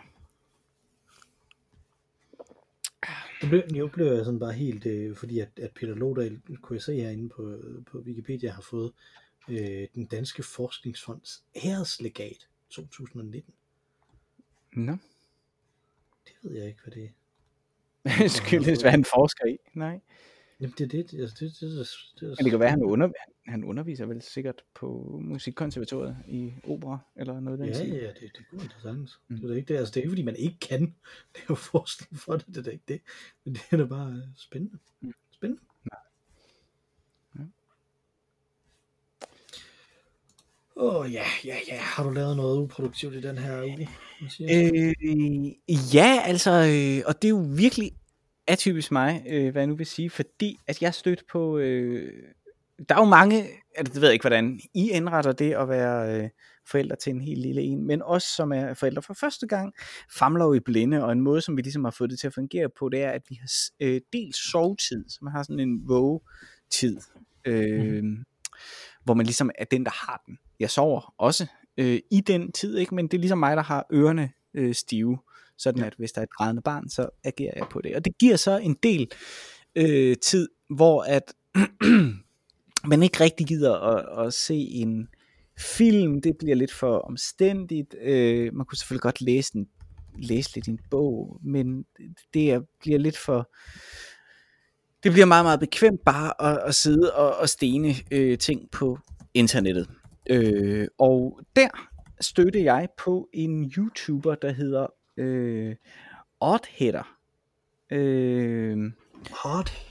Nu blev, nu blev jeg sådan bare helt, øh, fordi at, at Peter Lodal, kunne jeg se herinde på, på Wikipedia, har fået øh, den danske forskningsfonds æreslegat 2019. Nå. Det ved jeg ikke, hvad det er. Skyldes, hvad han forsker i. Nej. Jamen det er det, altså det, det, det, det, Men det kan være, han, under, han underviser vel sikkert på musikkonservatoriet i opera, eller noget af den Ja, ja, det, det kunne interessant. Mm. Det er ikke det, altså det er ikke fordi man ikke kan lave forskning for det, det er ikke det. Men det er da bare øh, spændende. Mm. Spændende. Åh oh, ja, ja, ja. Har du lavet noget uproduktivt i den her uge? Øh, ja, altså, øh, og det er jo virkelig atypisk mig, øh, hvad jeg nu vil sige, fordi at jeg stødte på, øh, der er jo mange, altså, det ved jeg ikke, hvordan I indretter det at være øh, forældre til en helt lille en, men os, som er forældre for første gang, famler jo i blinde, og en måde, som vi ligesom har fået det til at fungere på, det er, at vi har øh, delt sovetid, så man har sådan en vågetid, øh, hvor man ligesom er den, der har den. Jeg sover også øh, i den tid, ikke? men det er ligesom mig, der har ørerne øh, stive, sådan at hvis der er et grædende barn, så agerer jeg på det. Og det giver så en del øh, tid, hvor at man ikke rigtig gider at, at se en film, det bliver lidt for omstændigt. Øh, man kunne selvfølgelig godt læse, en, læse lidt i en bog, men det er, bliver lidt for... Det bliver meget, meget bekvemt bare at, at sidde og, og stene øh, ting på internettet. Øh, og der stødte jeg på en YouTuber, der hedder øh, Oddheader. Øh,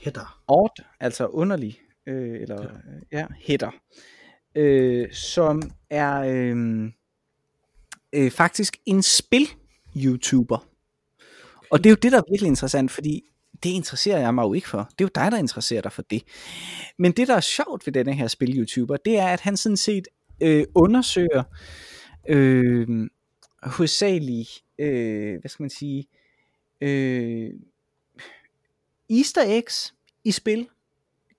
hitter. odd, altså underlig, øh, eller ja, ja header, øh, som er øh, øh, faktisk en spil-YouTuber. Og det er jo det, der er virkelig interessant, fordi det interesserer jeg mig jo ikke for. Det er jo dig, der interesserer dig for det. Men det, der er sjovt ved denne her spil-YouTuber, det er, at han sådan set øh, undersøger øh, hovedsageligt, øh, hvad skal man sige, øh, easter eggs i spil,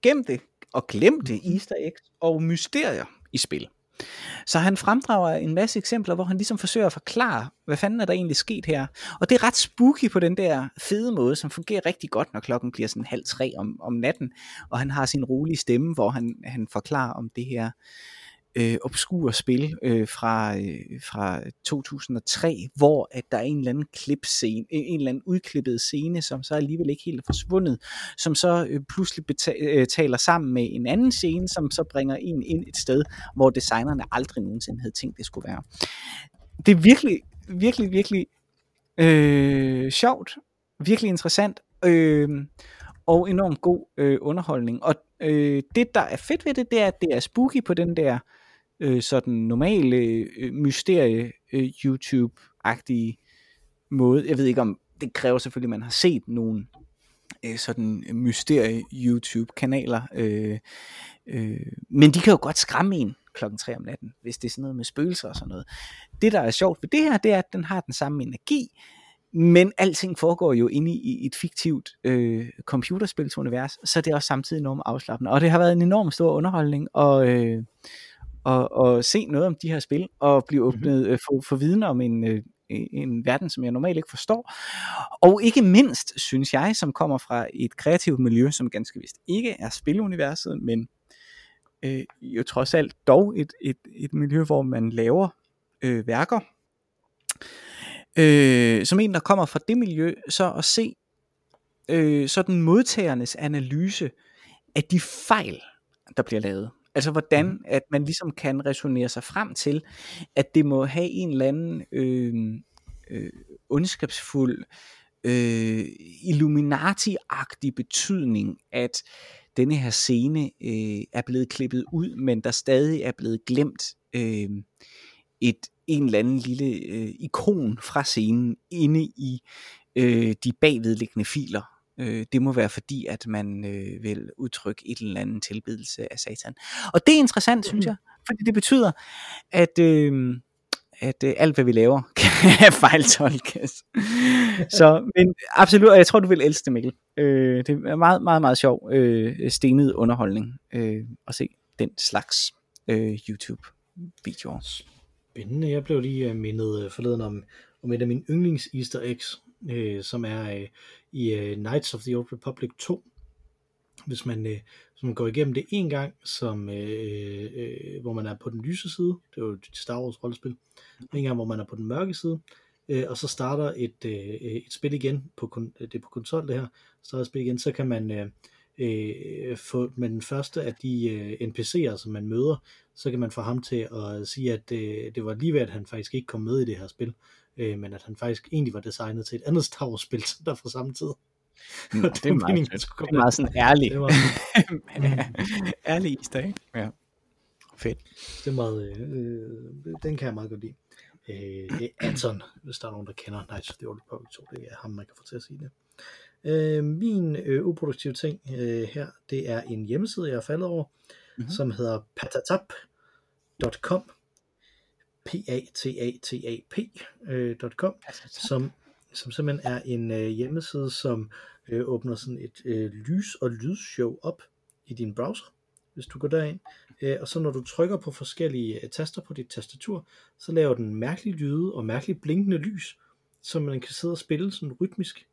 gemte og glemte easter eggs og mysterier i spil. Så han fremdrager en masse eksempler, hvor han ligesom forsøger at forklare, hvad fanden er der egentlig sket her. Og det er ret spooky på den der fede måde, som fungerer rigtig godt, når klokken bliver sådan halv tre om, om natten, og han har sin rolige stemme, hvor han, han forklarer om det her øh, obskure spil øh, fra, øh, fra 2003, hvor at der er en eller anden klipscene, en eller anden udklippet scene, som så alligevel ikke helt er forsvundet, som så øh, pludselig beta- øh, taler sammen med en anden scene, som så bringer en ind et sted, hvor designerne aldrig nogensinde havde tænkt, det skulle være. Det er virkelig, virkelig, virkelig øh, sjovt, virkelig interessant, øh, og enormt god øh, underholdning. Og øh, det, der er fedt ved det, det er, at det er spooky på den der øh, sådan normale øh, mysterie øh, YouTube-agtige måde. Jeg ved ikke om, det kræver selvfølgelig, at man har set nogle øh, sådan mysterie YouTube-kanaler, øh, øh, men de kan jo godt skræmme en klokken 3 om natten, hvis det er sådan noget med spøgelser og sådan noget. Det, der er sjovt ved det her, det er, at den har den samme energi, men alting foregår jo inde i et fiktivt øh, computerspilsunivers, så det er også samtidig enormt afslappende. Og det har været en enorm stor underholdning og, øh, at, at se noget om de her spil, og blive mhm. åbnet, øh, få, få viden om en, øh, en verden, som jeg normalt ikke forstår. Og ikke mindst, synes jeg, som kommer fra et kreativt miljø, som ganske vist ikke er spiluniverset, men øh, jo trods alt dog et, et, et miljø, hvor man laver øh, værker, øh, som en, der kommer fra det miljø, så at se øh, sådan modtagernes analyse af de fejl, der bliver lavet. Altså hvordan mm. at man ligesom kan resonere sig frem til, at det må have en eller anden øh, øh, ondskabsfuld, øh, Illuminati-agtig betydning, at denne her scene øh, er blevet klippet ud, men der stadig er blevet glemt øh, et en eller anden lille øh, ikon fra scenen inde i øh, de bagvedliggende filer. Øh, det må være fordi, at man øh, vil udtrykke et eller andet tilbedelse af satan. Og det er interessant, synes jeg, fordi det betyder, at... Øh, at øh, alt hvad vi laver kan fejltolkes. Så, men absolut, og jeg tror du vil elske det Mikkel. Øh, det er meget, meget, meget sjov øh, stenet underholdning øh, at se den slags øh, YouTube videoer. Spændende. Jeg blev lige uh, mindet uh, forleden om, om et af mine yndlings easter eggs, øh, som er øh, i øh, Knights of the Old Republic 2. Hvis man, øh, hvis man går igennem det en gang, som, øh, øh, hvor man er på den lyse side, det er jo et Star Wars rollespil, en gang hvor man er på den mørke side, øh, og så starter et, øh, øh et spil igen, på kon- øh, det er på konsol det her, starter et spil igen, så kan man uh, øh, få med den første af de øh, NPC'er, som man møder, så kan man få ham til at sige, at øh, det var lige ved, at han faktisk ikke kom med i det her spil, øh, men at han faktisk egentlig var designet til et andet Star Wars-spil, der fra samme tid. Mm, det, det, er meget, det er meget sådan ærlig. Det var, ærlig is ikke? Ja. Fedt. Det er meget, øh, den kan jeg meget godt lide. Øh, det er Anton, hvis der er nogen, der kender Knights of the Old Republic 2. Det er ham, man kan få til at sige det. Øh, min øh, uproduktive ting øh, her, det er en hjemmeside, jeg har faldet over, mm-hmm. som hedder patatap.com p-a-t-a-t-a-p.com som, som simpelthen er en øh, hjemmeside, som øh, åbner sådan et øh, lys- og lydshow op i din browser, hvis du går derind. Øh, og så når du trykker på forskellige øh, taster på dit tastatur, så laver den mærkelige lyde og mærkeligt blinkende lys, som man kan sidde og spille sådan rytmisk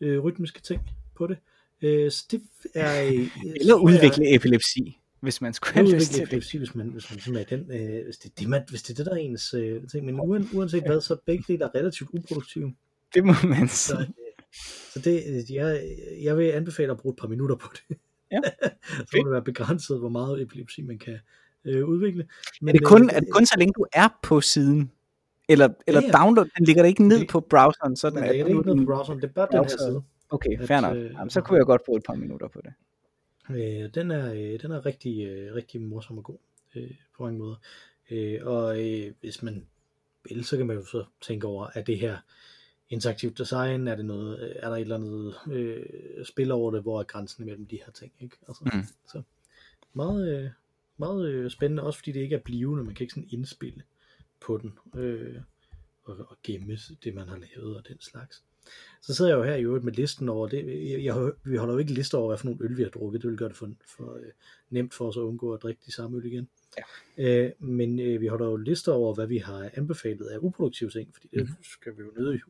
øh, rytmiske ting på det. Øh, så det er... Øh, Eller udvikle er, epilepsi, hvis man skulle have lyst til epilepsi, hvis man, hvis man sådan er den, øh, hvis, det, det, man, hvis det er det, der er ens øh, ting. Men uanset hvad, så er begge dele er relativt uproduktive. Det må man sige. Så, øh, så det, øh, jeg, jeg vil anbefale at bruge et par minutter på det. Ja. så må det være begrænset, hvor meget epilepsi man kan øh, udvikle. Men, er, det kun, øh, er det kun så længe du er på siden? Eller, eller ja, ja. download, den ligger der ikke ned det, på browseren? Sådan den ligger ikke ned på browseren, det er bare browser. den her side. Okay, fair nok. Øh, Jamen, så kunne jeg godt bruge et par minutter på det. Øh, den, er, øh, den er rigtig, øh, rigtig morsom og god øh, på mange måder. Øh, og øh, hvis man vil, så kan man jo så tænke over, at det her interaktivt design, er, det noget, øh, er der et eller andet øh, spil over det, hvor er grænsen imellem de her ting, ikke? Altså, mm. Så meget, øh, meget øh, spændende, også fordi det ikke er blivende, man kan ikke sådan indspille på den, øh, og, og gemme det, man har lavet og den slags. Så sidder jeg jo her i øvrigt med listen over det. Jeg, jeg, vi holder jo ikke lister over, hvad for nogle øl vi har drukket. Det vil gøre det for, for uh, nemt for os at undgå at drikke de samme øl igen. Ja. Uh, men uh, vi holder jo lister over, hvad vi har anbefalet af uproduktive ting, fordi det mm-hmm. skal vi jo nødig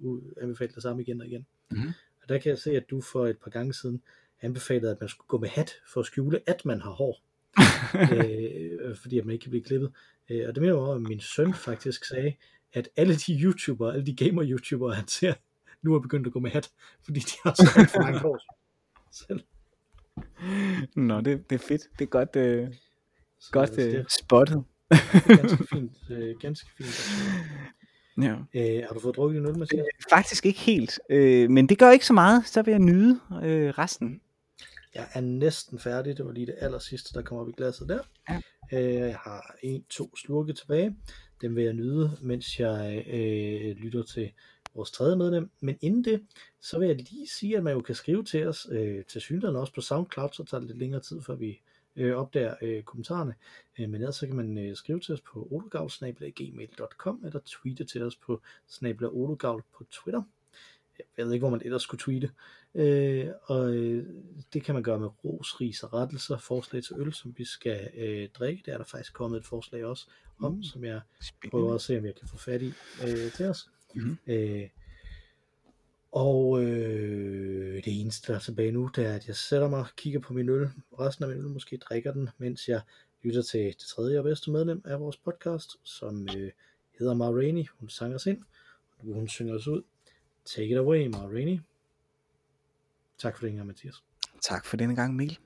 anbefale det samme igen og igen. Mm-hmm. Og der kan jeg se, at du for et par gange siden anbefalede, at man skulle gå med hat for at skjule, at man har hår. uh, fordi at man ikke kan blive klippet. Uh, og det mener jeg, at min søn faktisk sagde, at alle de YouTubere, alle de gamer-YouTubere, han ser, nu er begyndt at gå med hat, fordi de har så alt for mange hår selv. Nå, det, det er fedt. Det er godt, øh, så, godt altså, det, øh, spottet. ganske fint. Øh, ganske fint. Ja. Øh, har du fået drukket en øl, måske? Øh, faktisk ikke helt, øh, men det gør ikke så meget. Så vil jeg nyde øh, resten. Jeg er næsten færdig. Det var lige det aller sidste, der kommer op i glasset der. Ja. Øh, jeg har en, to slurke tilbage. Dem vil jeg nyde, mens jeg øh, lytter til vores tredje medlem. Men inden det, så vil jeg lige sige, at man jo kan skrive til os, øh, til synligheden også på SoundCloud, så tager det lidt længere tid, før vi øh, opdager øh, kommentarerne. Øh, men ellers så kan man øh, skrive til os på ologavl.gmail.com eller tweete til os på snabla på Twitter. jeg ved ikke, hvor man ellers skulle tweete. Øh, og øh, det kan man gøre med ros, ris og rettelser, forslag til øl, som vi skal øh, drikke. Der er der faktisk kommet et forslag også om, mm. som jeg Spindende. prøver at se, om jeg kan få fat i øh, til os. Mm. Øh, og øh, det eneste, der er tilbage nu, det er, at jeg sætter mig, kigger på min øl, resten af min øl, måske drikker den, mens jeg lytter til det tredje og bedste medlem af vores podcast, som øh, hedder Mar Rainey. Hun sang os ind, og hun synger os ud. Take it away, Mar Rainey. Tak for det, Mathias. Tak for denne gang, Mikkel.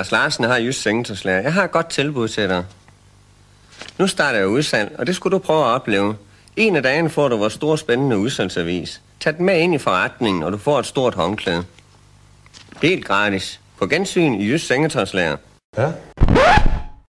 Lars Larsen har just Sengetøjslærer. Jeg har et godt tilbud til dig. Nu starter jeg udsalg, og det skulle du prøve at opleve. En af dagene får du vores store spændende udsalgsavis. Tag den med ind i forretningen, og du får et stort håndklæde. Helt gratis. På gensyn i Jysk Sengetøjslærer. Ja?